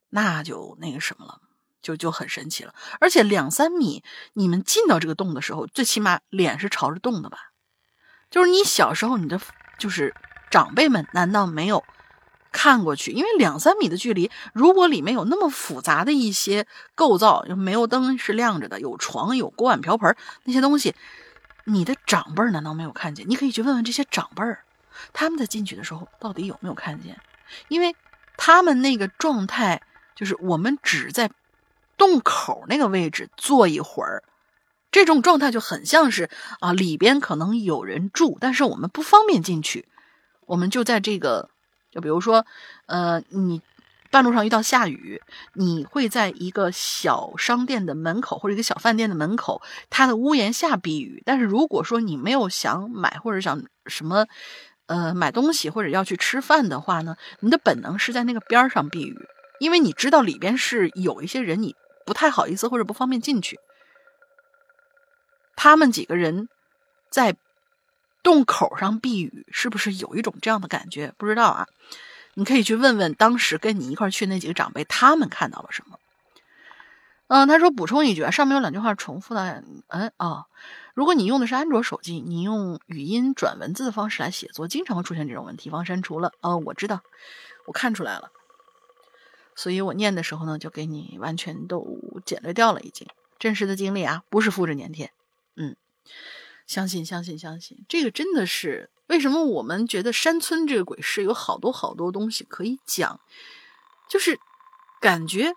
那就那个什么了，就就很神奇了。而且两三米，你们进到这个洞的时候，最起码脸是朝着洞的吧？就是你小时候，你的就是长辈们，难道没有看过去，因为两三米的距离，如果里面有那么复杂的一些构造，煤油灯是亮着的，有床，有锅碗瓢盆那些东西，你的长辈难道没有看见？你可以去问问这些长辈，他们在进去的时候到底有没有看见？因为他们那个状态，就是我们只在洞口那个位置坐一会儿，这种状态就很像是啊，里边可能有人住，但是我们不方便进去，我们就在这个。就比如说，呃，你半路上遇到下雨，你会在一个小商店的门口或者一个小饭店的门口，它的屋檐下避雨。但是如果说你没有想买或者想什么，呃，买东西或者要去吃饭的话呢，你的本能是在那个边上避雨，因为你知道里边是有一些人，你不太好意思或者不方便进去。他们几个人在。洞口上避雨，是不是有一种这样的感觉？不知道啊，你可以去问问当时跟你一块去那几个长辈，他们看到了什么。嗯，他说补充一句啊，上面有两句话重复的。嗯啊，如果你用的是安卓手机，你用语音转文字的方式来写作，经常会出现这种问题，防删除了。哦，我知道，我看出来了，所以我念的时候呢，就给你完全都简略掉了，已经真实的经历啊，不是复制粘贴。嗯。相信，相信，相信，这个真的是为什么我们觉得山村这个鬼市有好多好多东西可以讲，就是感觉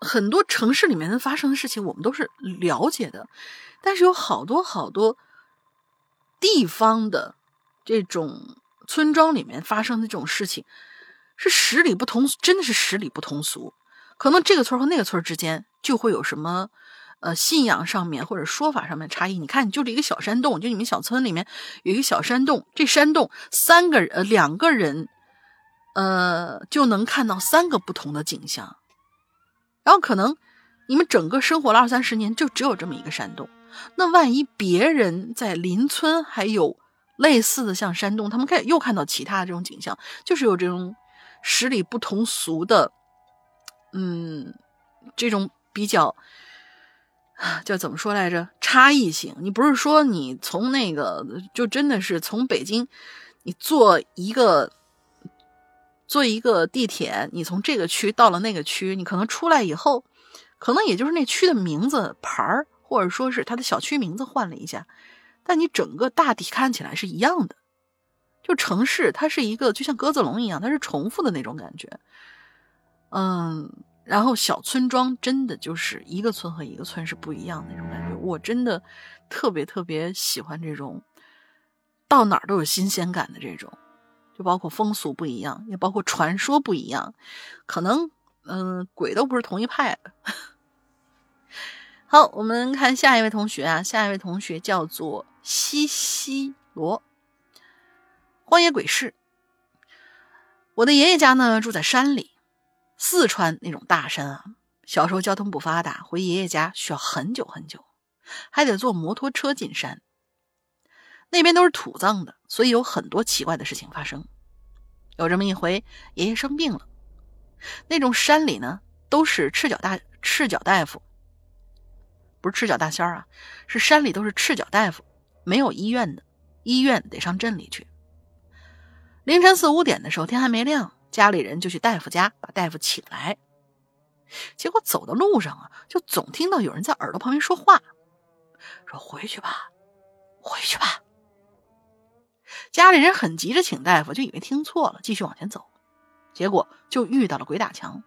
很多城市里面发生的事情我们都是了解的，但是有好多好多地方的这种村庄里面发生的这种事情是十里不同，真的是十里不同俗，可能这个村和那个村之间就会有什么。呃，信仰上面或者说法上面差异，你看，就这一个小山洞，就你们小村里面有一个小山洞，这山洞三个呃两个人，呃就能看到三个不同的景象，然后可能你们整个生活了二三十年，就只有这么一个山洞，那万一别人在邻村还有类似的像山洞，他们看又看到其他的这种景象，就是有这种十里不同俗的，嗯，这种比较。叫怎么说来着？差异性，你不是说你从那个就真的是从北京，你坐一个坐一个地铁，你从这个区到了那个区，你可能出来以后，可能也就是那区的名字牌儿，或者说是它的小区名字换了一下，但你整个大体看起来是一样的。就城市，它是一个就像鸽子笼一样，它是重复的那种感觉。嗯。然后小村庄真的就是一个村和一个村是不一样的那种感觉，我真的特别特别喜欢这种到哪儿都有新鲜感的这种，就包括风俗不一样，也包括传说不一样，可能嗯鬼都不是同一派的。好，我们看下一位同学啊，下一位同学叫做西西罗，荒野鬼市。我的爷爷家呢住在山里。四川那种大山啊，小时候交通不发达，回爷爷家需要很久很久，还得坐摩托车进山。那边都是土葬的，所以有很多奇怪的事情发生。有这么一回，爷爷生病了，那种山里呢都是赤脚大赤脚大夫，不是赤脚大仙儿啊，是山里都是赤脚大夫，没有医院的，医院得上镇里去。凌晨四五点的时候，天还没亮。家里人就去大夫家把大夫请来，结果走的路上啊，就总听到有人在耳朵旁边说话，说回去吧，回去吧。家里人很急着请大夫，就以为听错了，继续往前走，结果就遇到了鬼打墙，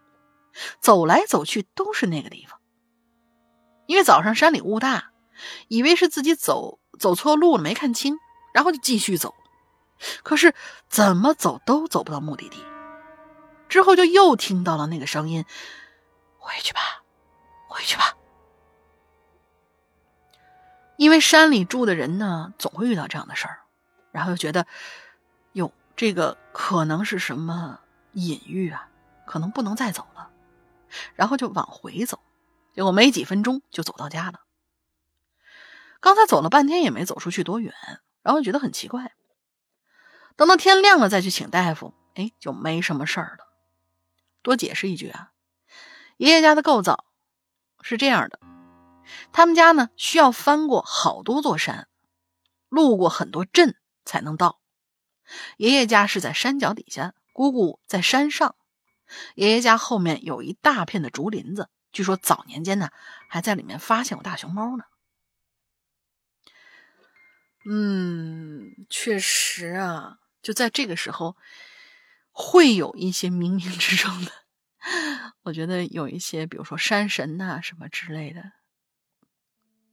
走来走去都是那个地方。因为早上山里雾大，以为是自己走走错路了，没看清，然后就继续走，可是怎么走都走不到目的地。之后就又听到了那个声音：“回去吧，回去吧。”因为山里住的人呢，总会遇到这样的事儿，然后又觉得，哟，这个可能是什么隐喻啊？可能不能再走了，然后就往回走，结果没几分钟就走到家了。刚才走了半天也没走出去多远，然后觉得很奇怪。等到天亮了再去请大夫，哎，就没什么事儿了。多解释一句啊，爷爷家的构造是这样的：他们家呢需要翻过好多座山，路过很多镇才能到。爷爷家是在山脚底下，姑姑在山上。爷爷家后面有一大片的竹林子，据说早年间呢，还在里面发现过大熊猫呢。嗯，确实啊，就在这个时候，会有一些冥冥之中的，我觉得有一些，比如说山神呐什么之类的，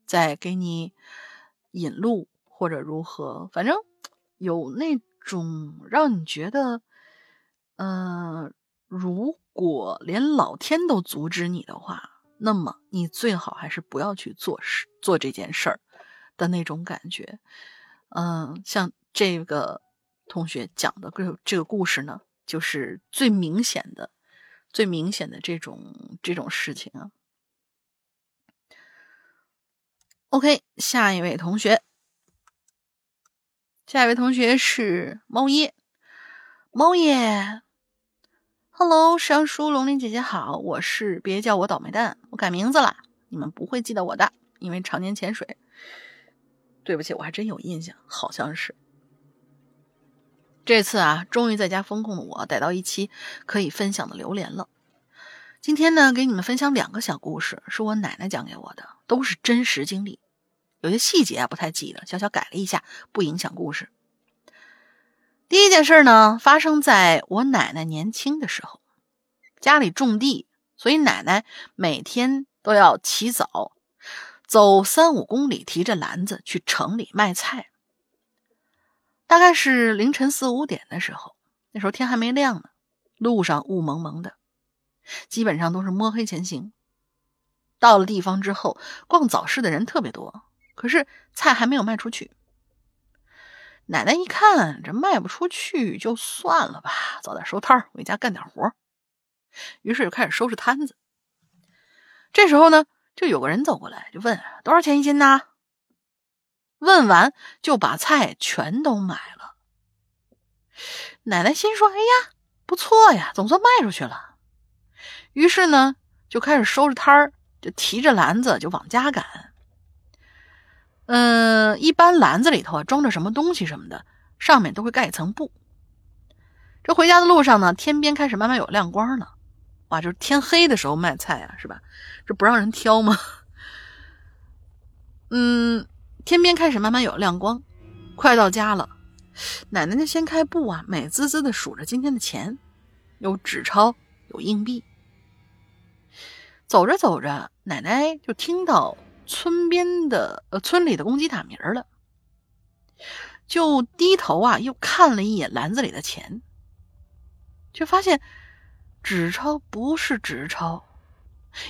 在给你引路或者如何，反正有那种让你觉得，嗯，如果连老天都阻止你的话，那么你最好还是不要去做事做这件事儿。的那种感觉，嗯，像这个同学讲的这这个故事呢，就是最明显的、最明显的这种这种事情啊。OK，下一位同学，下一位同学是猫耶，猫耶，Hello，上叔龙鳞姐姐好，我是别叫我倒霉蛋，我改名字了，你们不会记得我的，因为常年潜水。对不起，我还真有印象，好像是这次啊，终于在家封控的我逮到一期可以分享的榴莲了。今天呢，给你们分享两个小故事，是我奶奶讲给我的，都是真实经历，有些细节啊不太记得，小小改了一下，不影响故事。第一件事呢，发生在我奶奶年轻的时候，家里种地，所以奶奶每天都要起早。走三五公里，提着篮子去城里卖菜。大概是凌晨四五点的时候，那时候天还没亮呢，路上雾蒙蒙的，基本上都是摸黑前行。到了地方之后，逛早市的人特别多，可是菜还没有卖出去。奶奶一看这卖不出去，就算了吧，早点收摊回家干点活。于是就开始收拾摊子。这时候呢。就有个人走过来，就问多少钱一斤呢？问完就把菜全都买了。奶奶心说：“哎呀，不错呀，总算卖出去了。”于是呢，就开始收拾摊儿，就提着篮子就往家赶。嗯，一般篮子里头啊装着什么东西什么的，上面都会盖一层布。这回家的路上呢，天边开始慢慢有亮光了。哇，就是天黑的时候卖菜啊，是吧？这不让人挑吗？嗯，天边开始慢慢有亮光，快到家了。奶奶就掀开布啊，美滋滋的数着今天的钱，有纸钞，有硬币。走着走着，奶奶就听到村边的呃村里的公鸡打鸣了，就低头啊，又看了一眼篮子里的钱，却发现。纸钞不是纸钞，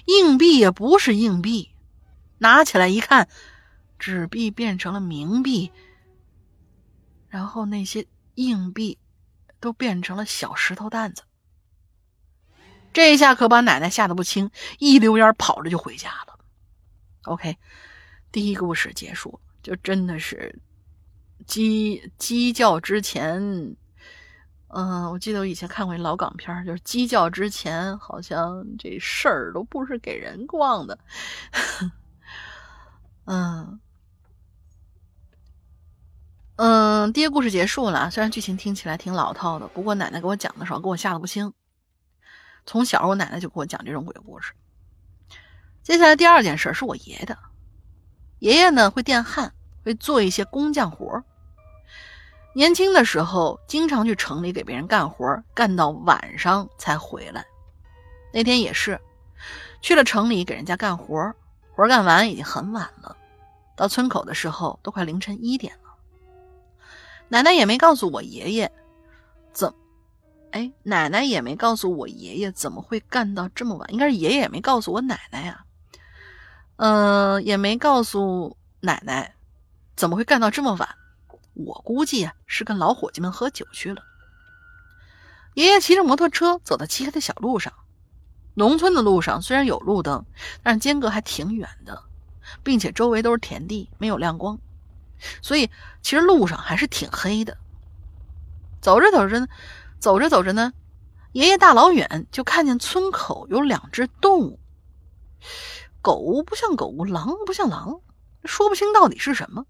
硬币也不是硬币，拿起来一看，纸币变成了冥币，然后那些硬币都变成了小石头蛋子。这一下可把奶奶吓得不轻，一溜烟跑着就回家了。OK，第一个故事结束，就真的是鸡鸡叫之前。嗯，我记得我以前看过一老港片，就是鸡叫之前，好像这事儿都不是给人逛的。嗯嗯，第一个故事结束了，虽然剧情听起来挺老套的，不过奶奶给我讲的时候给我吓得不轻。从小我奶奶就给我讲这种鬼故事。接下来第二件事是我爷爷的，爷爷呢会电焊，会做一些工匠活年轻的时候，经常去城里给别人干活，干到晚上才回来。那天也是，去了城里给人家干活，活干完已经很晚了。到村口的时候，都快凌晨一点了。奶奶也没告诉我爷爷，怎，哎，奶奶也没告诉我爷爷怎么会干到这么晚。应该是爷爷也没告诉我奶奶呀，嗯，也没告诉奶奶怎么会干到这么晚。我估计啊，是跟老伙计们喝酒去了。爷爷骑着摩托车走到漆黑的小路上。农村的路上虽然有路灯，但是间隔还挺远的，并且周围都是田地，没有亮光，所以其实路上还是挺黑的。走着走着呢，走着走着呢，爷爷大老远就看见村口有两只动物，狗不像狗，狼不像狼，说不清到底是什么。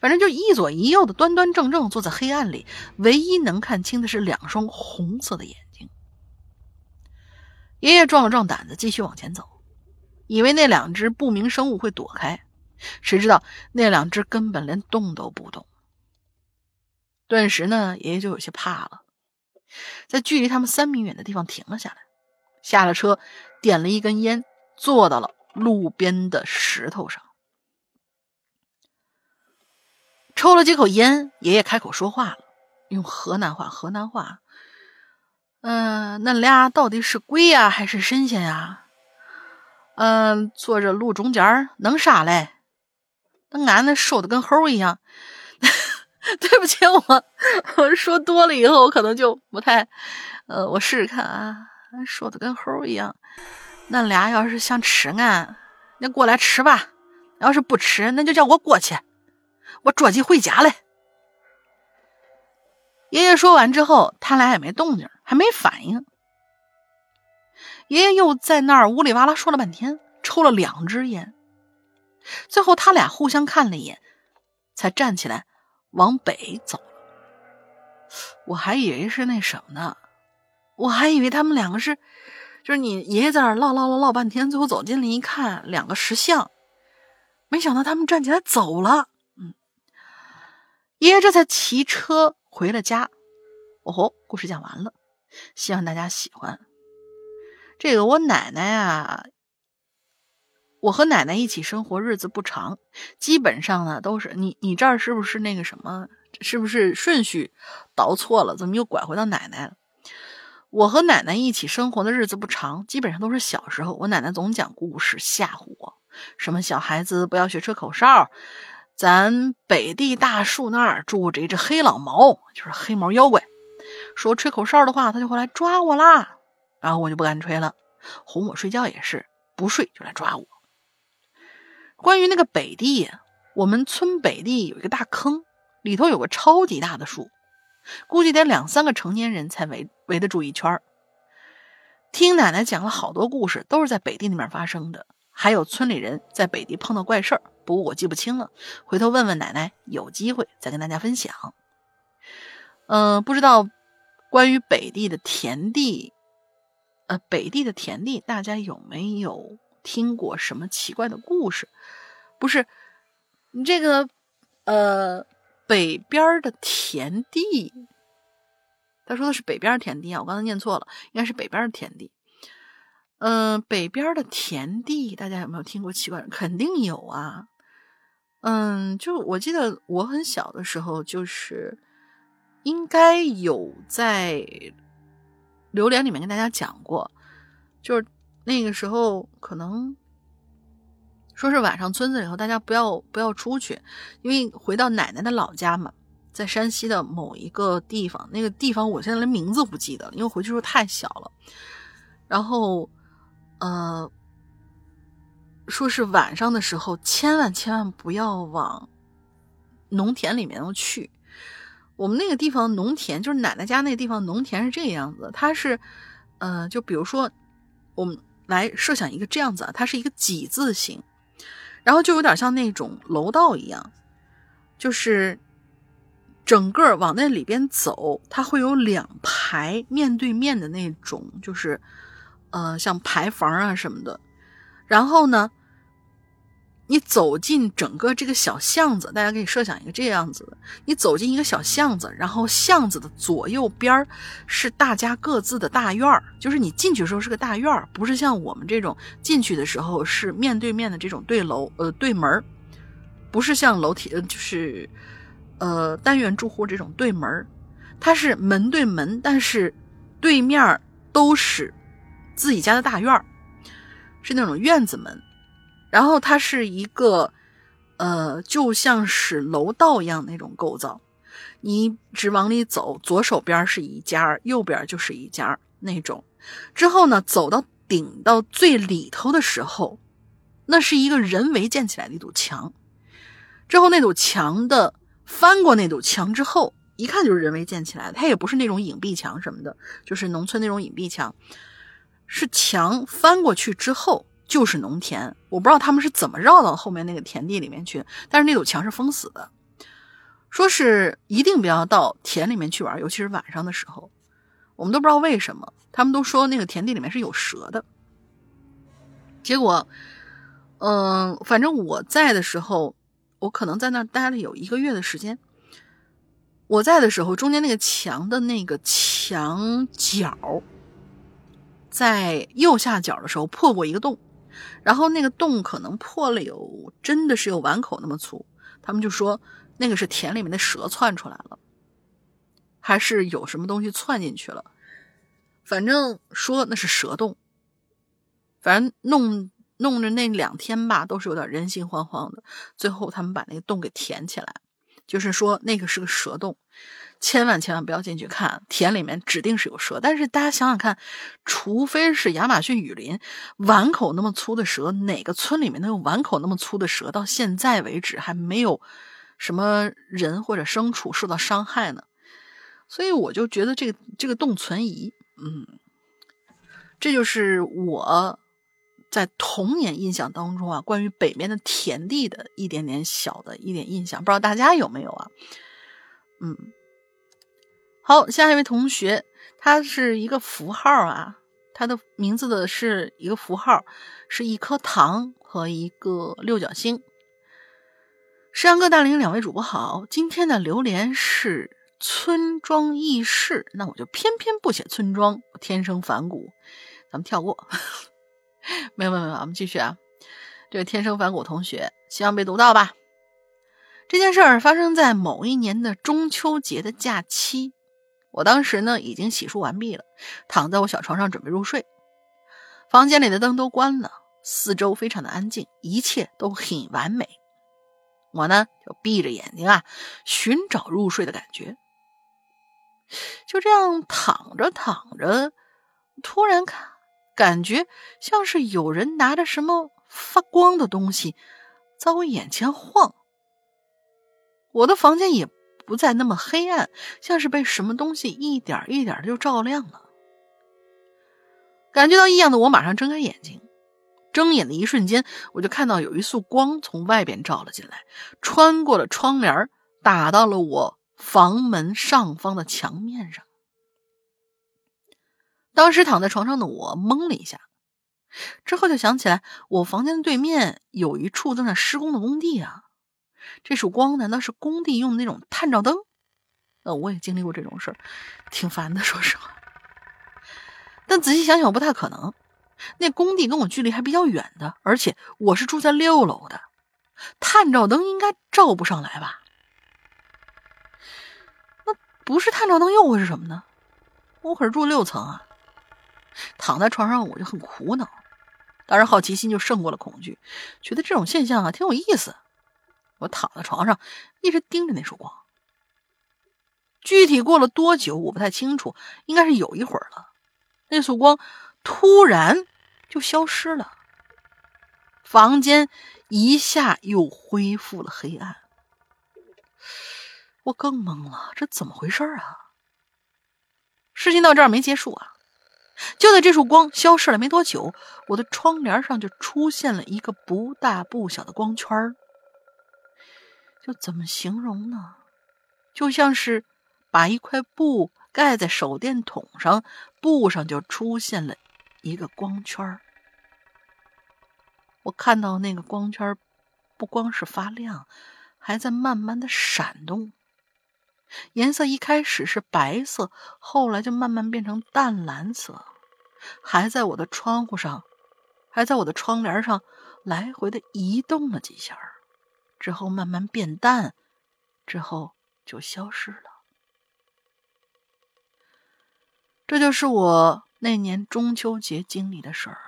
反正就一左一右的端端正正坐在黑暗里，唯一能看清的是两双红色的眼睛。爷爷壮了壮胆子，继续往前走，以为那两只不明生物会躲开，谁知道那两只根本连动都不动。顿时呢，爷爷就有些怕了，在距离他们三米远的地方停了下来，下了车，点了一根烟，坐到了路边的石头上。抽了几口烟，爷爷开口说话了，用河南话。河南话，嗯，恁俩到底是鬼呀，还是神仙呀？嗯，坐这路中间能啥嘞？那俺那瘦的跟猴一样。对不起，我我说多了以后我可能就不太……呃，我试试看啊，瘦的跟猴一样。恁俩要是想吃俺，你过来吃吧；要是不吃，那就叫我过去。我着急回家嘞。爷爷说完之后，他俩也没动静，还没反应。爷爷又在那儿呜里哇啦说了半天，抽了两支烟，最后他俩互相看了一眼，才站起来往北走了。我还以为是那什么呢，我还以为他们两个是，就是你爷爷在那儿唠唠唠唠半天，最后走近了一看，两个石像，没想到他们站起来走了。嗯爷爷这才骑车回了家。哦吼，故事讲完了，希望大家喜欢。这个我奶奶啊，我和奶奶一起生活，日子不长，基本上呢都是你你这儿是不是那个什么？是不是顺序倒错了？怎么又拐回到奶奶了？我和奶奶一起生活的日子不长，基本上都是小时候。我奶奶总讲故事吓唬我，什么小孩子不要学吹口哨。咱北地大树那儿住着一只黑老毛，就是黑毛妖怪。说吹口哨的话，他就会来抓我啦。然后我就不敢吹了，哄我睡觉也是，不睡就来抓我。关于那个北地，我们村北地有一个大坑，里头有个超级大的树，估计得两三个成年人才围围得住一圈听奶奶讲了好多故事，都是在北地那边发生的。还有村里人在北地碰到怪事儿，不过我记不清了，回头问问奶奶，有机会再跟大家分享。嗯，不知道关于北地的田地，呃，北地的田地，大家有没有听过什么奇怪的故事？不是，你这个，呃，北边的田地，他说的是北边田地啊，我刚才念错了，应该是北边的田地。嗯，北边的田地，大家有没有听过奇怪？肯定有啊。嗯，就我记得我很小的时候，就是应该有在榴莲里面跟大家讲过，就是那个时候可能说是晚上村子里头大家不要不要出去，因为回到奶奶的老家嘛，在山西的某一个地方，那个地方我现在连名字不记得了，因为回去时候太小了，然后。呃，说是晚上的时候，千万千万不要往农田里面去。我们那个地方农田，就是奶奶家那个地方农田是这个样子。它是，呃，就比如说，我们来设想一个这样子啊，它是一个几字形，然后就有点像那种楼道一样，就是整个往那里边走，它会有两排面对面的那种，就是。呃，像牌坊啊什么的，然后呢，你走进整个这个小巷子，大家可以设想一个这样子的：你走进一个小巷子，然后巷子的左右边是大家各自的大院儿，就是你进去的时候是个大院儿，不是像我们这种进去的时候是面对面的这种对楼呃对门儿不是像楼梯呃就是呃单元住户这种对门儿它是门对门，但是对面都是。自己家的大院儿是那种院子门，然后它是一个，呃，就像是楼道一样那种构造。你只往里走，左手边是一家，右边就是一家那种。之后呢，走到顶到最里头的时候，那是一个人为建起来的一堵墙。之后那堵墙的翻过那堵墙之后，一看就是人为建起来的，它也不是那种隐蔽墙什么的，就是农村那种隐蔽墙。是墙翻过去之后就是农田，我不知道他们是怎么绕到后面那个田地里面去，但是那堵墙是封死的。说是一定不要到田里面去玩，尤其是晚上的时候。我们都不知道为什么，他们都说那个田地里面是有蛇的。结果，嗯，反正我在的时候，我可能在那儿待了有一个月的时间。我在的时候，中间那个墙的那个墙角，在右下角的时候破过一个洞，然后那个洞可能破了有真的是有碗口那么粗。他们就说那个是田里面的蛇窜出来了，还是有什么东西窜进去了？反正说那是蛇洞。反正弄弄着那两天吧，都是有点人心惶惶的。最后他们把那个洞给填起来，就是说那个是个蛇洞，千万千万不要进去看。田里面指定是有蛇，但是大家想想看，除非是亚马逊雨林碗口那么粗的蛇，哪个村里面能有碗口那么粗的蛇？到现在为止还没有什么人或者牲畜受到伤害呢。所以我就觉得这个这个洞存疑，嗯，这就是我。在童年印象当中啊，关于北面的田地的一点点小的一点印象，不知道大家有没有啊？嗯，好，下一位同学，他是一个符号啊，他的名字的是一个符号，是一颗糖和一个六角星。石阳哥大林两位主播好，今天的榴莲是村庄轶事，那我就偏偏不写村庄，天生反骨，咱们跳过。没有没有没有，我们继续啊！这位天生反骨同学，希望被读到吧。这件事儿发生在某一年的中秋节的假期，我当时呢已经洗漱完毕了，躺在我小床上准备入睡。房间里的灯都关了，四周非常的安静，一切都很完美。我呢就闭着眼睛啊，寻找入睡的感觉。就这样躺着躺着，突然看。感觉像是有人拿着什么发光的东西在我眼前晃，我的房间也不再那么黑暗，像是被什么东西一点一点的就照亮了。感觉到异样的我马上睁开眼睛，睁眼的一瞬间，我就看到有一束光从外边照了进来，穿过了窗帘，打到了我房门上方的墙面上。当时躺在床上的我懵了一下，之后就想起来，我房间的对面有一处正在施工的工地啊。这束光难道是工地用的那种探照灯？呃，我也经历过这种事儿，挺烦的，说实话。但仔细想想，不太可能。那工地跟我距离还比较远的，而且我是住在六楼的，探照灯应该照不上来吧？那不是探照灯又会是什么呢？我可是住六层啊！躺在床上，我就很苦恼。当然，好奇心就胜过了恐惧，觉得这种现象啊挺有意思。我躺在床上，一直盯着那束光。具体过了多久，我不太清楚，应该是有一会儿了。那束光突然就消失了，房间一下又恢复了黑暗。我更懵了，这怎么回事啊？事情到这儿没结束啊！就在这束光消失了没多久，我的窗帘上就出现了一个不大不小的光圈儿。就怎么形容呢？就像是把一块布盖在手电筒上，布上就出现了一个光圈儿。我看到那个光圈不光是发亮，还在慢慢的闪动。颜色一开始是白色，后来就慢慢变成淡蓝色，还在我的窗户上，还在我的窗帘上来回的移动了几下，之后慢慢变淡，之后就消失了。这就是我那年中秋节经历的事儿。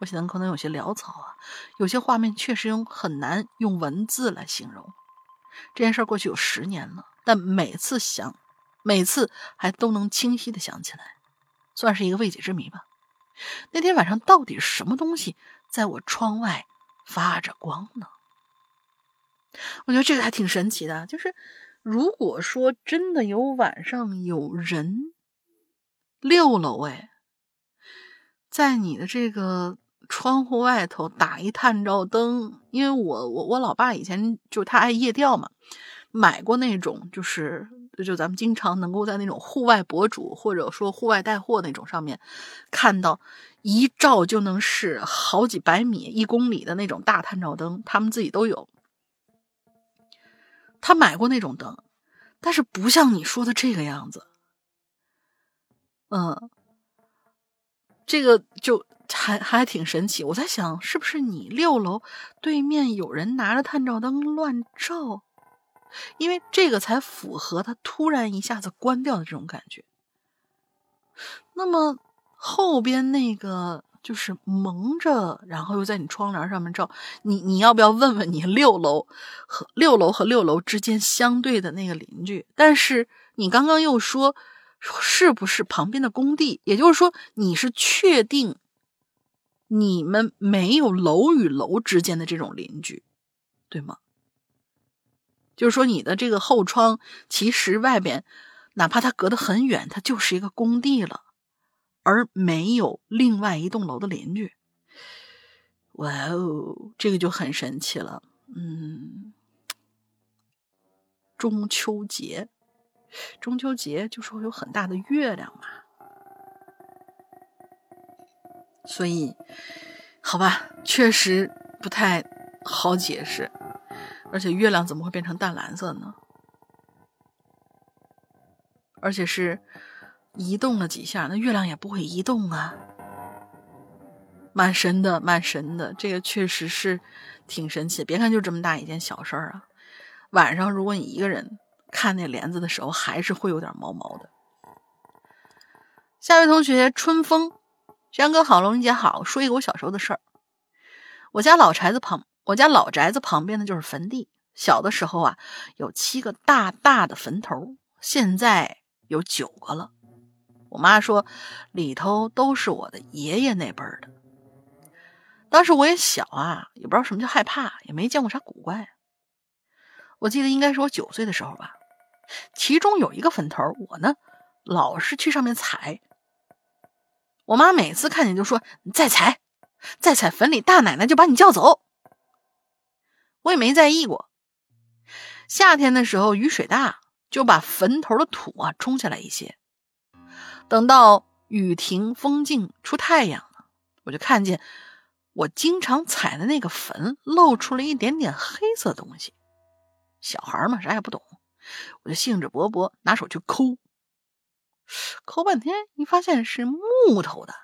我写的可能有些潦草啊，有些画面确实用很难用文字来形容。这件事过去有十年了。但每次想，每次还都能清晰的想起来，算是一个未解之谜吧。那天晚上到底什么东西在我窗外发着光呢？我觉得这个还挺神奇的。就是如果说真的有晚上有人，六楼哎，在你的这个窗户外头打一探照灯，因为我我我老爸以前就他爱夜钓嘛。买过那种，就是就咱们经常能够在那种户外博主或者说户外带货那种上面看到一照就能是好几百米、一公里的那种大探照灯，他们自己都有。他买过那种灯，但是不像你说的这个样子。嗯，这个就还还挺神奇。我在想，是不是你六楼对面有人拿着探照灯乱照？因为这个才符合他突然一下子关掉的这种感觉。那么后边那个就是蒙着，然后又在你窗帘上面照，你你要不要问问你六楼和六楼和六楼之间相对的那个邻居？但是你刚刚又说是不是旁边的工地？也就是说你是确定你们没有楼与楼之间的这种邻居，对吗？就是说，你的这个后窗其实外边，哪怕它隔得很远，它就是一个工地了，而没有另外一栋楼的邻居。哇哦，这个就很神奇了。嗯，中秋节，中秋节就说有很大的月亮嘛，所以，好吧，确实不太好解释。而且月亮怎么会变成淡蓝色呢？而且是移动了几下，那月亮也不会移动啊，蛮神的，蛮神的。这个确实是挺神奇。别看就这么大一件小事儿啊，晚上如果你一个人看那帘子的时候，还是会有点毛毛的。下位同学春风，江哥好，龙姐好，说一个我小时候的事儿。我家老宅子旁。我家老宅子旁边的就是坟地。小的时候啊，有七个大大的坟头，现在有九个了。我妈说，里头都是我的爷爷那辈儿的。当时我也小啊，也不知道什么叫害怕，也没见过啥古怪。我记得应该是我九岁的时候吧。其中有一个坟头，我呢老是去上面踩。我妈每次看见就说：“你再踩，再踩坟里，大奶奶就把你叫走。”我也没在意过。夏天的时候雨水大，就把坟头的土啊冲下来一些。等到雨停风静出太阳了，我就看见我经常踩的那个坟露出了一点点黑色东西。小孩嘛，啥也不懂，我就兴致勃勃拿手去抠，抠半天一发现是木头的，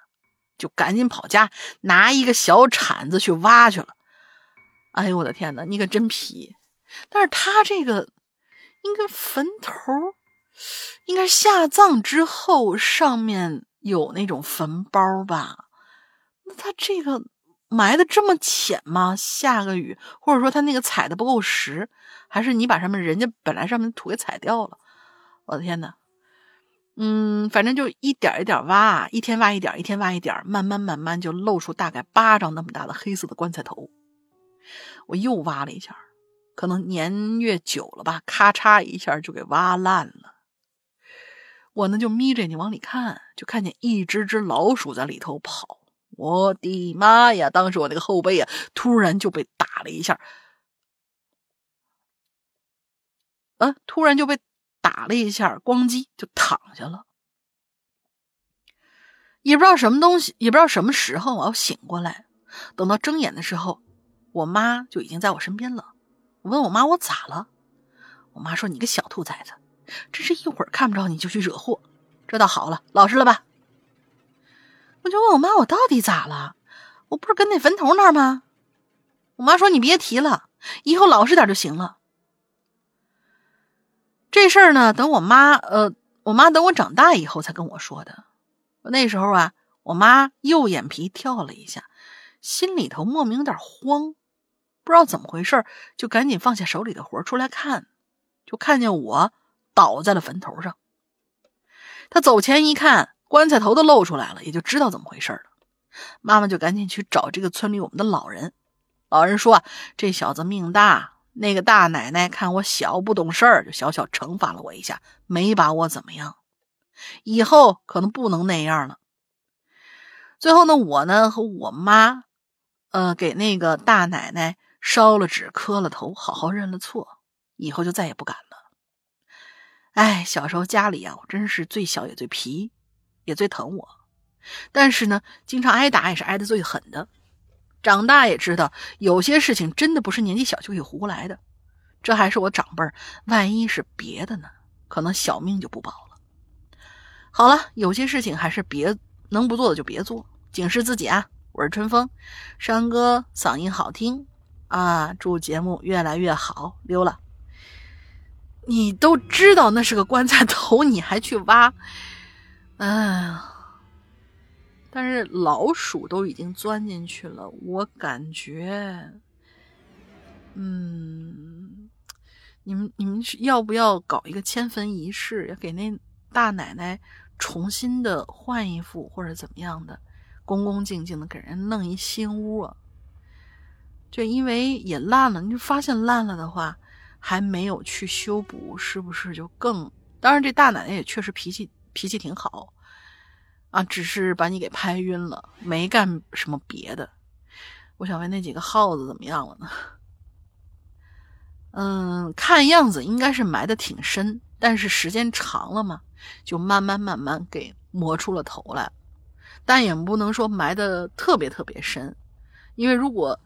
就赶紧跑家拿一个小铲子去挖去了。哎呦我的天哪，你可真皮！但是他这个应该坟头，应该下葬之后上面有那种坟包吧？那他这个埋的这么浅吗？下个雨，或者说他那个踩的不够实，还是你把上面人家本来上面的土给踩掉了？我的天哪！嗯，反正就一点一点挖，一天挖一点，一天挖一点，慢慢慢慢就露出大概巴掌那么大的黑色的棺材头。我又挖了一下，可能年月久了吧，咔嚓一下就给挖烂了。我呢就眯着眼睛往里看，就看见一只只老鼠在里头跑。我的妈呀！当时我那个后背啊，突然就被打了一下，啊，突然就被打了一下，咣叽就躺下了。也不知道什么东西，也不知道什么时候我要醒过来，等到睁眼的时候。我妈就已经在我身边了。我问我妈我咋了？我妈说你个小兔崽子，真是一会儿看不着你就去惹祸。这倒好了，老实了吧？我就问我妈我到底咋了？我不是跟那坟头那儿吗？我妈说你别提了，以后老实点就行了。这事儿呢，等我妈呃，我妈等我长大以后才跟我说的。那时候啊，我妈右眼皮跳了一下，心里头莫名有点慌。不知道怎么回事，就赶紧放下手里的活出来看，就看见我倒在了坟头上。他走前一看，棺材头都露出来了，也就知道怎么回事了。妈妈就赶紧去找这个村里我们的老人。老人说：“这小子命大，那个大奶奶看我小不懂事儿，就小小惩罚了我一下，没把我怎么样。以后可能不能那样了。”最后呢，我呢和我妈，呃，给那个大奶奶。烧了纸，磕了头，好好认了错。以后就再也不敢了。哎，小时候家里啊，我真是最小也最皮，也最疼我。但是呢，经常挨打也是挨得最狠的。长大也知道，有些事情真的不是年纪小就可以胡来的。这还是我长辈儿，万一是别的呢？可能小命就不保了。好了，有些事情还是别能不做的就别做，警示自己啊！我是春风，山哥嗓音好听啊！祝节目越来越好，溜了。你都知道那是个棺材头，你还去挖？哎呀！但是老鼠都已经钻进去了，我感觉，嗯，你们你们要不要搞一个迁坟仪式，要给那大奶奶重新的换一副，或者怎么样的，恭恭敬敬的给人弄一新屋啊？就因为也烂了，你就发现烂了的话，还没有去修补，是不是就更？当然，这大奶奶也确实脾气脾气挺好。啊，只是把你给拍晕了，没干什么别的。我想问那几个耗子怎么样了呢？嗯，看样子应该是埋的挺深，但是时间长了嘛，就慢慢慢慢给磨出了头来。但也不能说埋的特别特别深，因为如果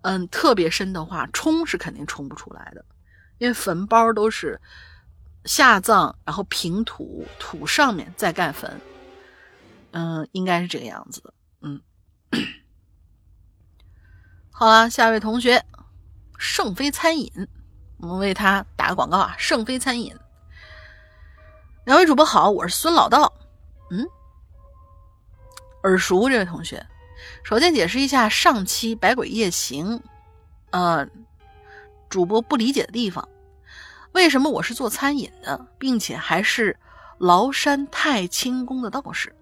嗯特别深的话，冲是肯定冲不出来的，因为坟包都是下葬，然后平土，土上面再盖坟。嗯，应该是这个样子的。嗯，好了，下一位同学，圣飞餐饮，我们为他打个广告啊！圣飞餐饮，两位主播好，我是孙老道。嗯，耳熟这位同学，首先解释一下上期《百鬼夜行》，呃，主播不理解的地方，为什么我是做餐饮的，并且还是崂山太清宫的道士？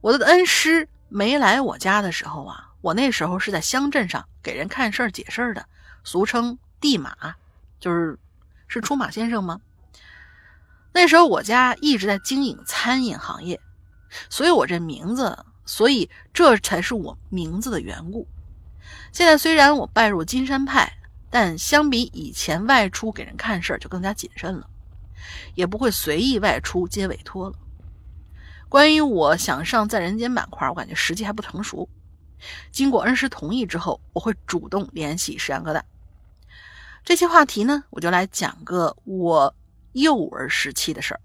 我的恩师没来我家的时候啊，我那时候是在乡镇上给人看事儿解事儿的，俗称地马，就是是出马先生吗？那时候我家一直在经营餐饮行业，所以我这名字，所以这才是我名字的缘故。现在虽然我拜入金山派，但相比以前外出给人看事儿就更加谨慎了，也不会随意外出接委托了。关于我想上在人间板块，我感觉时机还不成熟。经过恩师同意之后，我会主动联系石阳疙瘩。这期话题呢，我就来讲个我幼儿时期的事儿。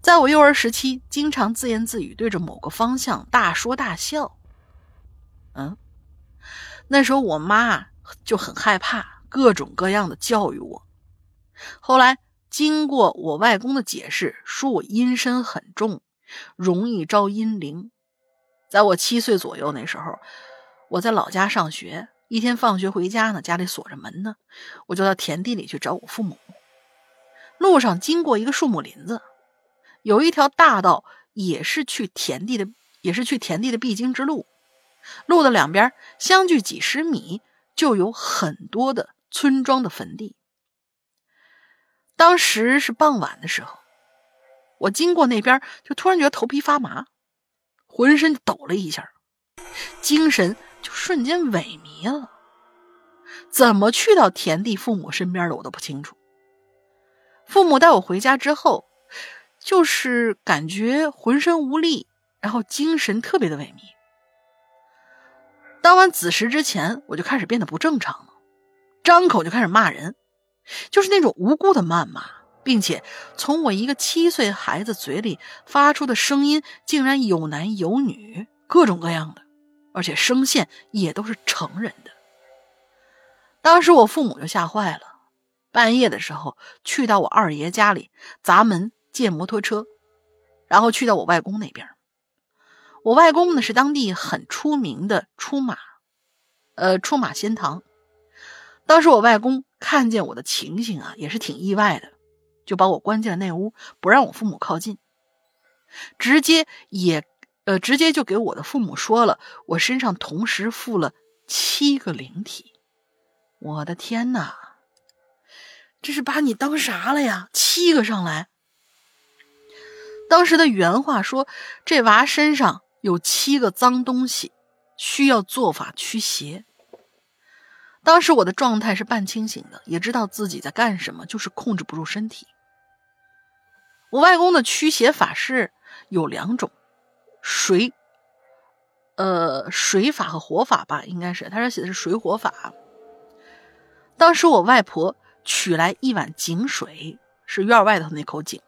在我幼儿时期，经常自言自语，对着某个方向大说大笑。嗯，那时候我妈就很害怕，各种各样的教育我。后来经过我外公的解释，说我阴身很重。容易招阴灵。在我七岁左右那时候，我在老家上学，一天放学回家呢，家里锁着门呢，我就到田地里去找我父母。路上经过一个树木林子，有一条大道，也是去田地的，也是去田地的必经之路。路的两边相距几十米，就有很多的村庄的坟地。当时是傍晚的时候。我经过那边，就突然觉得头皮发麻，浑身抖了一下，精神就瞬间萎靡了。怎么去到田地父母身边的，我都不清楚。父母带我回家之后，就是感觉浑身无力，然后精神特别的萎靡。当晚子时之前，我就开始变得不正常了，张口就开始骂人，就是那种无辜的谩骂。并且从我一个七岁孩子嘴里发出的声音，竟然有男有女，各种各样的，而且声线也都是成人的。当时我父母就吓坏了，半夜的时候去到我二爷家里砸门借摩托车，然后去到我外公那边。我外公呢是当地很出名的出马，呃，出马仙堂。当时我外公看见我的情形啊，也是挺意外的。就把我关进了那屋，不让我父母靠近，直接也，呃，直接就给我的父母说了，我身上同时附了七个灵体。我的天哪，这是把你当啥了呀？七个上来。当时的原话说，这娃身上有七个脏东西，需要做法驱邪。当时我的状态是半清醒的，也知道自己在干什么，就是控制不住身体。我外公的驱邪法是有两种，水，呃，水法和火法吧，应该是，他这写的是水火法。当时我外婆取来一碗井水，是院外头那口井，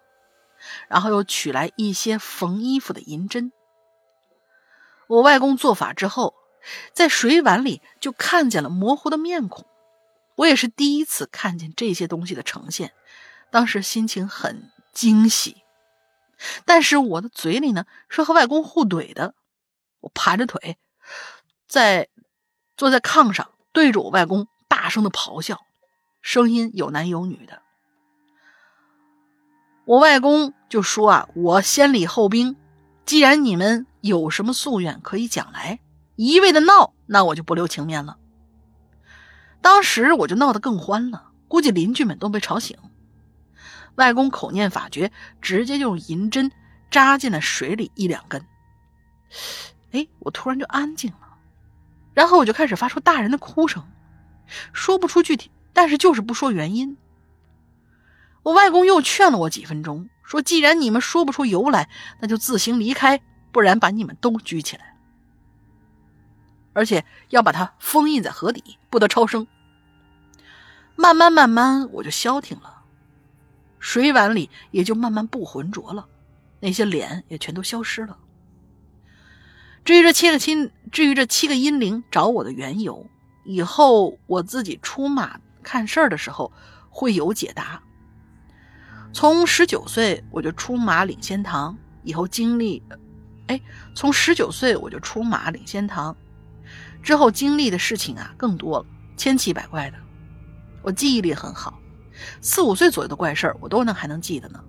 然后又取来一些缝衣服的银针。我外公做法之后，在水碗里就看见了模糊的面孔。我也是第一次看见这些东西的呈现，当时心情很惊喜。但是我的嘴里呢是和外公互怼的，我盘着腿，在坐在炕上，对着我外公大声的咆哮，声音有男有女的。我外公就说啊：“我先礼后兵，既然你们。”有什么夙愿可以讲来，一味的闹，那我就不留情面了。当时我就闹得更欢了，估计邻居们都被吵醒。外公口念法诀，直接用银针扎进了水里一两根。哎，我突然就安静了，然后我就开始发出大人的哭声，说不出具体，但是就是不说原因。我外公又劝了我几分钟，说既然你们说不出由来，那就自行离开。不然把你们都拘起来，而且要把它封印在河底，不得超生。慢慢慢慢，我就消停了，水碗里也就慢慢不浑浊了，那些脸也全都消失了。至于这七个亲，至于这七个阴灵找我的缘由，以后我自己出马看事儿的时候会有解答。从十九岁我就出马领先堂，以后经历。哎，从十九岁我就出马领先堂，之后经历的事情啊更多了，千奇百怪的。我记忆力很好，四五岁左右的怪事儿我都能还能记得呢。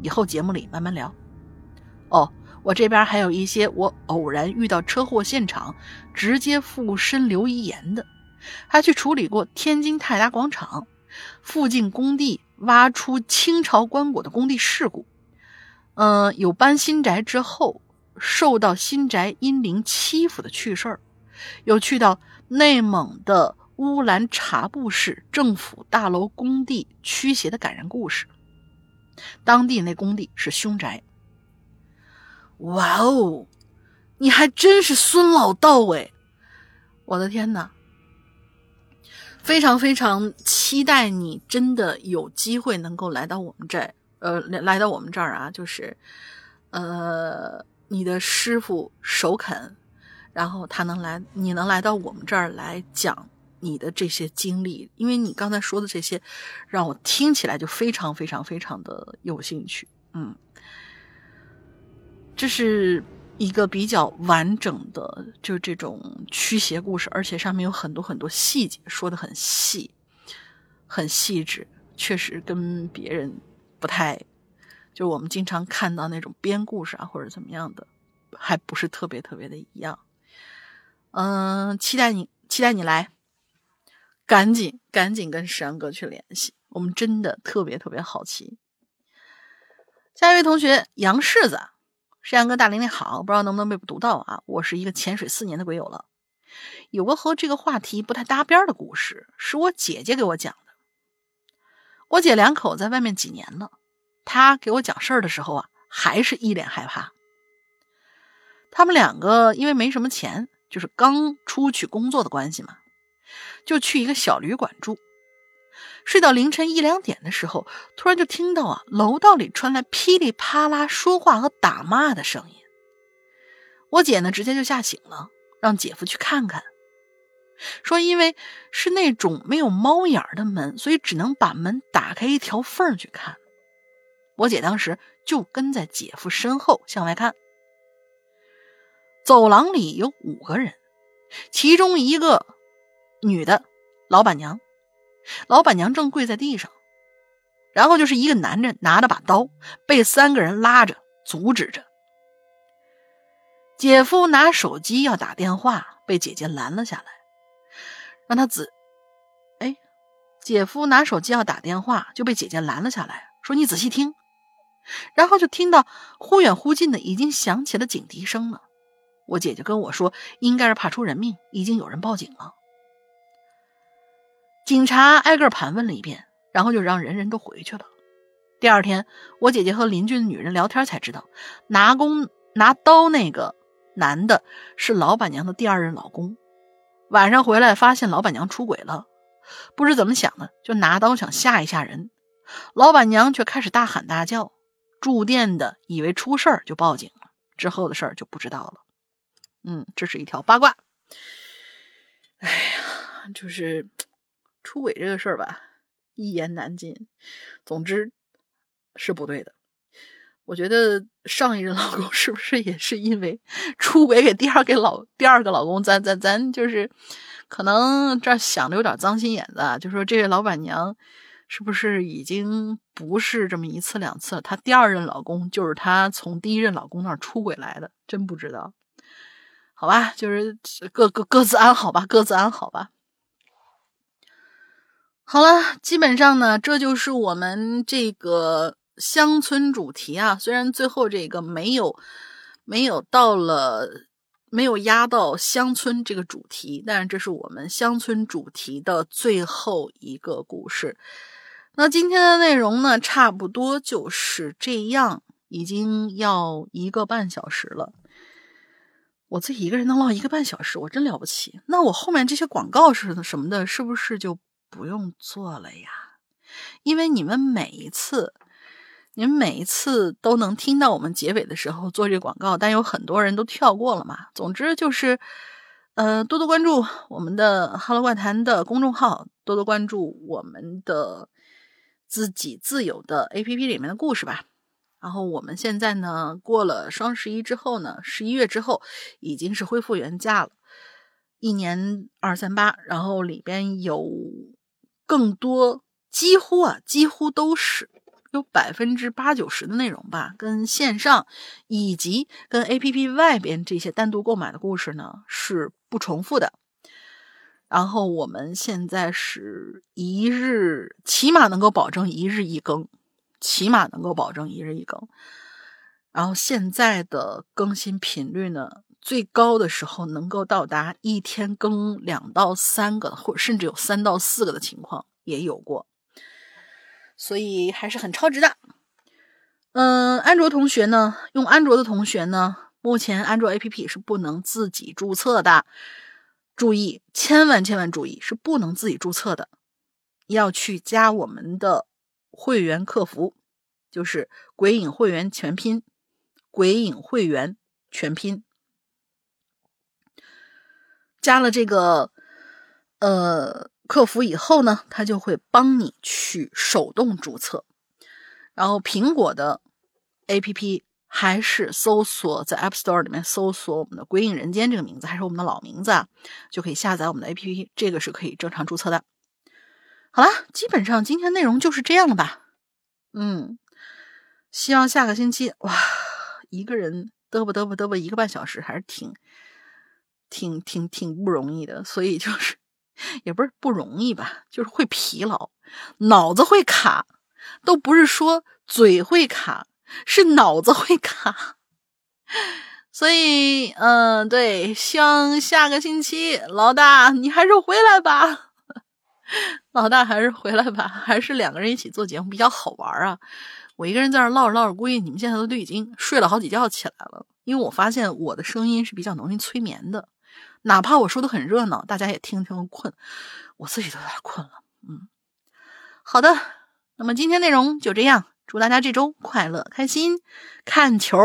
以后节目里慢慢聊。哦，我这边还有一些我偶然遇到车祸现场，直接附身留遗言的，还去处理过天津泰达广场附近工地挖出清朝棺椁的工地事故。嗯，有搬新宅之后。受到新宅阴灵欺负的趣事儿，有去到内蒙的乌兰察布市政府大楼工地驱邪的感人故事。当地那工地是凶宅。哇哦，你还真是孙老道哎！我的天哪，非常非常期待你真的有机会能够来到我们这，呃，来到我们这儿啊，就是，呃。你的师傅首肯，然后他能来，你能来到我们这儿来讲你的这些经历，因为你刚才说的这些，让我听起来就非常非常非常的有兴趣。嗯，这是一个比较完整的，就这种驱邪故事，而且上面有很多很多细节，说的很细，很细致，确实跟别人不太。就我们经常看到那种编故事啊，或者怎么样的，还不是特别特别的一样。嗯，期待你，期待你来，赶紧赶紧跟石阳哥去联系，我们真的特别特别好奇。下一位同学杨柿子，石阳哥大玲玲好，不知道能不能被读到啊？我是一个潜水四年的鬼友了，有个和这个话题不太搭边的故事，是我姐姐给我讲的。我姐两口在外面几年了。他给我讲事儿的时候啊，还是一脸害怕。他们两个因为没什么钱，就是刚出去工作的关系嘛，就去一个小旅馆住。睡到凌晨一两点的时候，突然就听到啊，楼道里传来噼里啪啦说话和打骂的声音。我姐呢，直接就吓醒了，让姐夫去看看，说因为是那种没有猫眼儿的门，所以只能把门打开一条缝去看。我姐当时就跟在姐夫身后向外看，走廊里有五个人，其中一个女的老板娘，老板娘正跪在地上，然后就是一个男人拿着把刀，被三个人拉着阻止着。姐夫拿手机要打电话，被姐姐拦了下来，让他仔，哎，姐夫拿手机要打电话就被姐姐拦了下来，说你仔细听。然后就听到忽远忽近的，已经响起了警笛声了。我姐姐跟我说，应该是怕出人命，已经有人报警了。警察挨个盘问了一遍，然后就让人人都回去了。第二天，我姐姐和邻居的女人聊天才知道，拿弓拿刀那个男的是老板娘的第二任老公。晚上回来发现老板娘出轨了，不知怎么想的，就拿刀想吓一吓人。老板娘却开始大喊大叫，住店的以为出事儿就报警了，之后的事儿就不知道了。嗯，这是一条八卦。哎呀，就是出轨这个事儿吧，一言难尽。总之。是不对的，我觉得上一任老公是不是也是因为出轨给第二个老第二个老公？咱咱咱就是可能这想的有点脏心眼子，啊就说这位老板娘是不是已经不是这么一次两次了？她第二任老公就是她从第一任老公那儿出轨来的，真不知道。好吧，就是各各各自安好吧，各自安好吧。好了，基本上呢，这就是我们这个。乡村主题啊，虽然最后这个没有没有到了没有压到乡村这个主题，但是这是我们乡村主题的最后一个故事。那今天的内容呢，差不多就是这样，已经要一个半小时了。我自己一个人能唠一个半小时，我真了不起。那我后面这些广告是什么的，是不是就不用做了呀？因为你们每一次。你们每一次都能听到我们结尾的时候做这个广告，但有很多人都跳过了嘛。总之就是，呃，多多关注我们的《哈喽怪谈》的公众号，多多关注我们的自己自有的 APP 里面的故事吧。然后我们现在呢，过了双十一之后呢，十一月之后已经是恢复原价了，一年二三八，然后里边有更多，几乎啊，几乎都是。有百分之八九十的内容吧，跟线上以及跟 A P P 外边这些单独购买的故事呢是不重复的。然后我们现在是一日，起码能够保证一日一更，起码能够保证一日一更。然后现在的更新频率呢，最高的时候能够到达一天更两到三个，或甚至有三到四个的情况也有过。所以还是很超值的。嗯，安卓同学呢，用安卓的同学呢，目前安卓 APP 是不能自己注册的。注意，千万千万注意，是不能自己注册的，要去加我们的会员客服，就是“鬼影会员全拼”，“鬼影会员全拼”。加了这个，呃。客服以后呢，他就会帮你去手动注册。然后苹果的 APP 还是搜索在 App Store 里面搜索我们的“归隐人间”这个名字，还是我们的老名字啊，就可以下载我们的 APP。这个是可以正常注册的。好了，基本上今天内容就是这样了吧？嗯，希望下个星期哇，一个人嘚啵嘚啵嘚啵一个半小时，还是挺挺挺挺不容易的。所以就是。也不是不容易吧，就是会疲劳，脑子会卡，都不是说嘴会卡，是脑子会卡。所以，嗯，对，希望下个星期老大你还是回来吧，老大还是回来吧，还是两个人一起做节目比较好玩啊。我一个人在那唠着唠着，估计你们现在都都已经睡了好几觉起来了，因为我发现我的声音是比较容易催眠的。哪怕我说的很热闹，大家也听听困，我自己都有点困了。嗯，好的，那么今天内容就这样，祝大家这周快乐开心，看球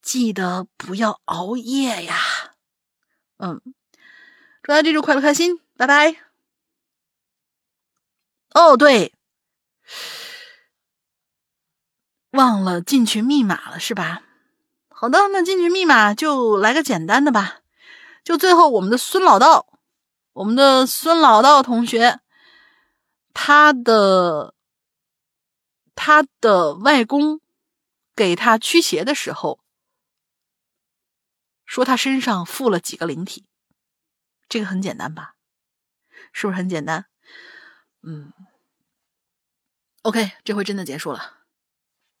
记得不要熬夜呀。嗯，祝大家这周快乐开心，拜拜。哦，对，忘了进群密码了是吧？好的，那进群密码就来个简单的吧。就最后，我们的孙老道，我们的孙老道同学，他的他的外公给他驱邪的时候，说他身上附了几个灵体，这个很简单吧？是不是很简单？嗯，OK，这回真的结束了，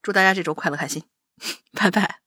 祝大家这周快乐开心，拜拜。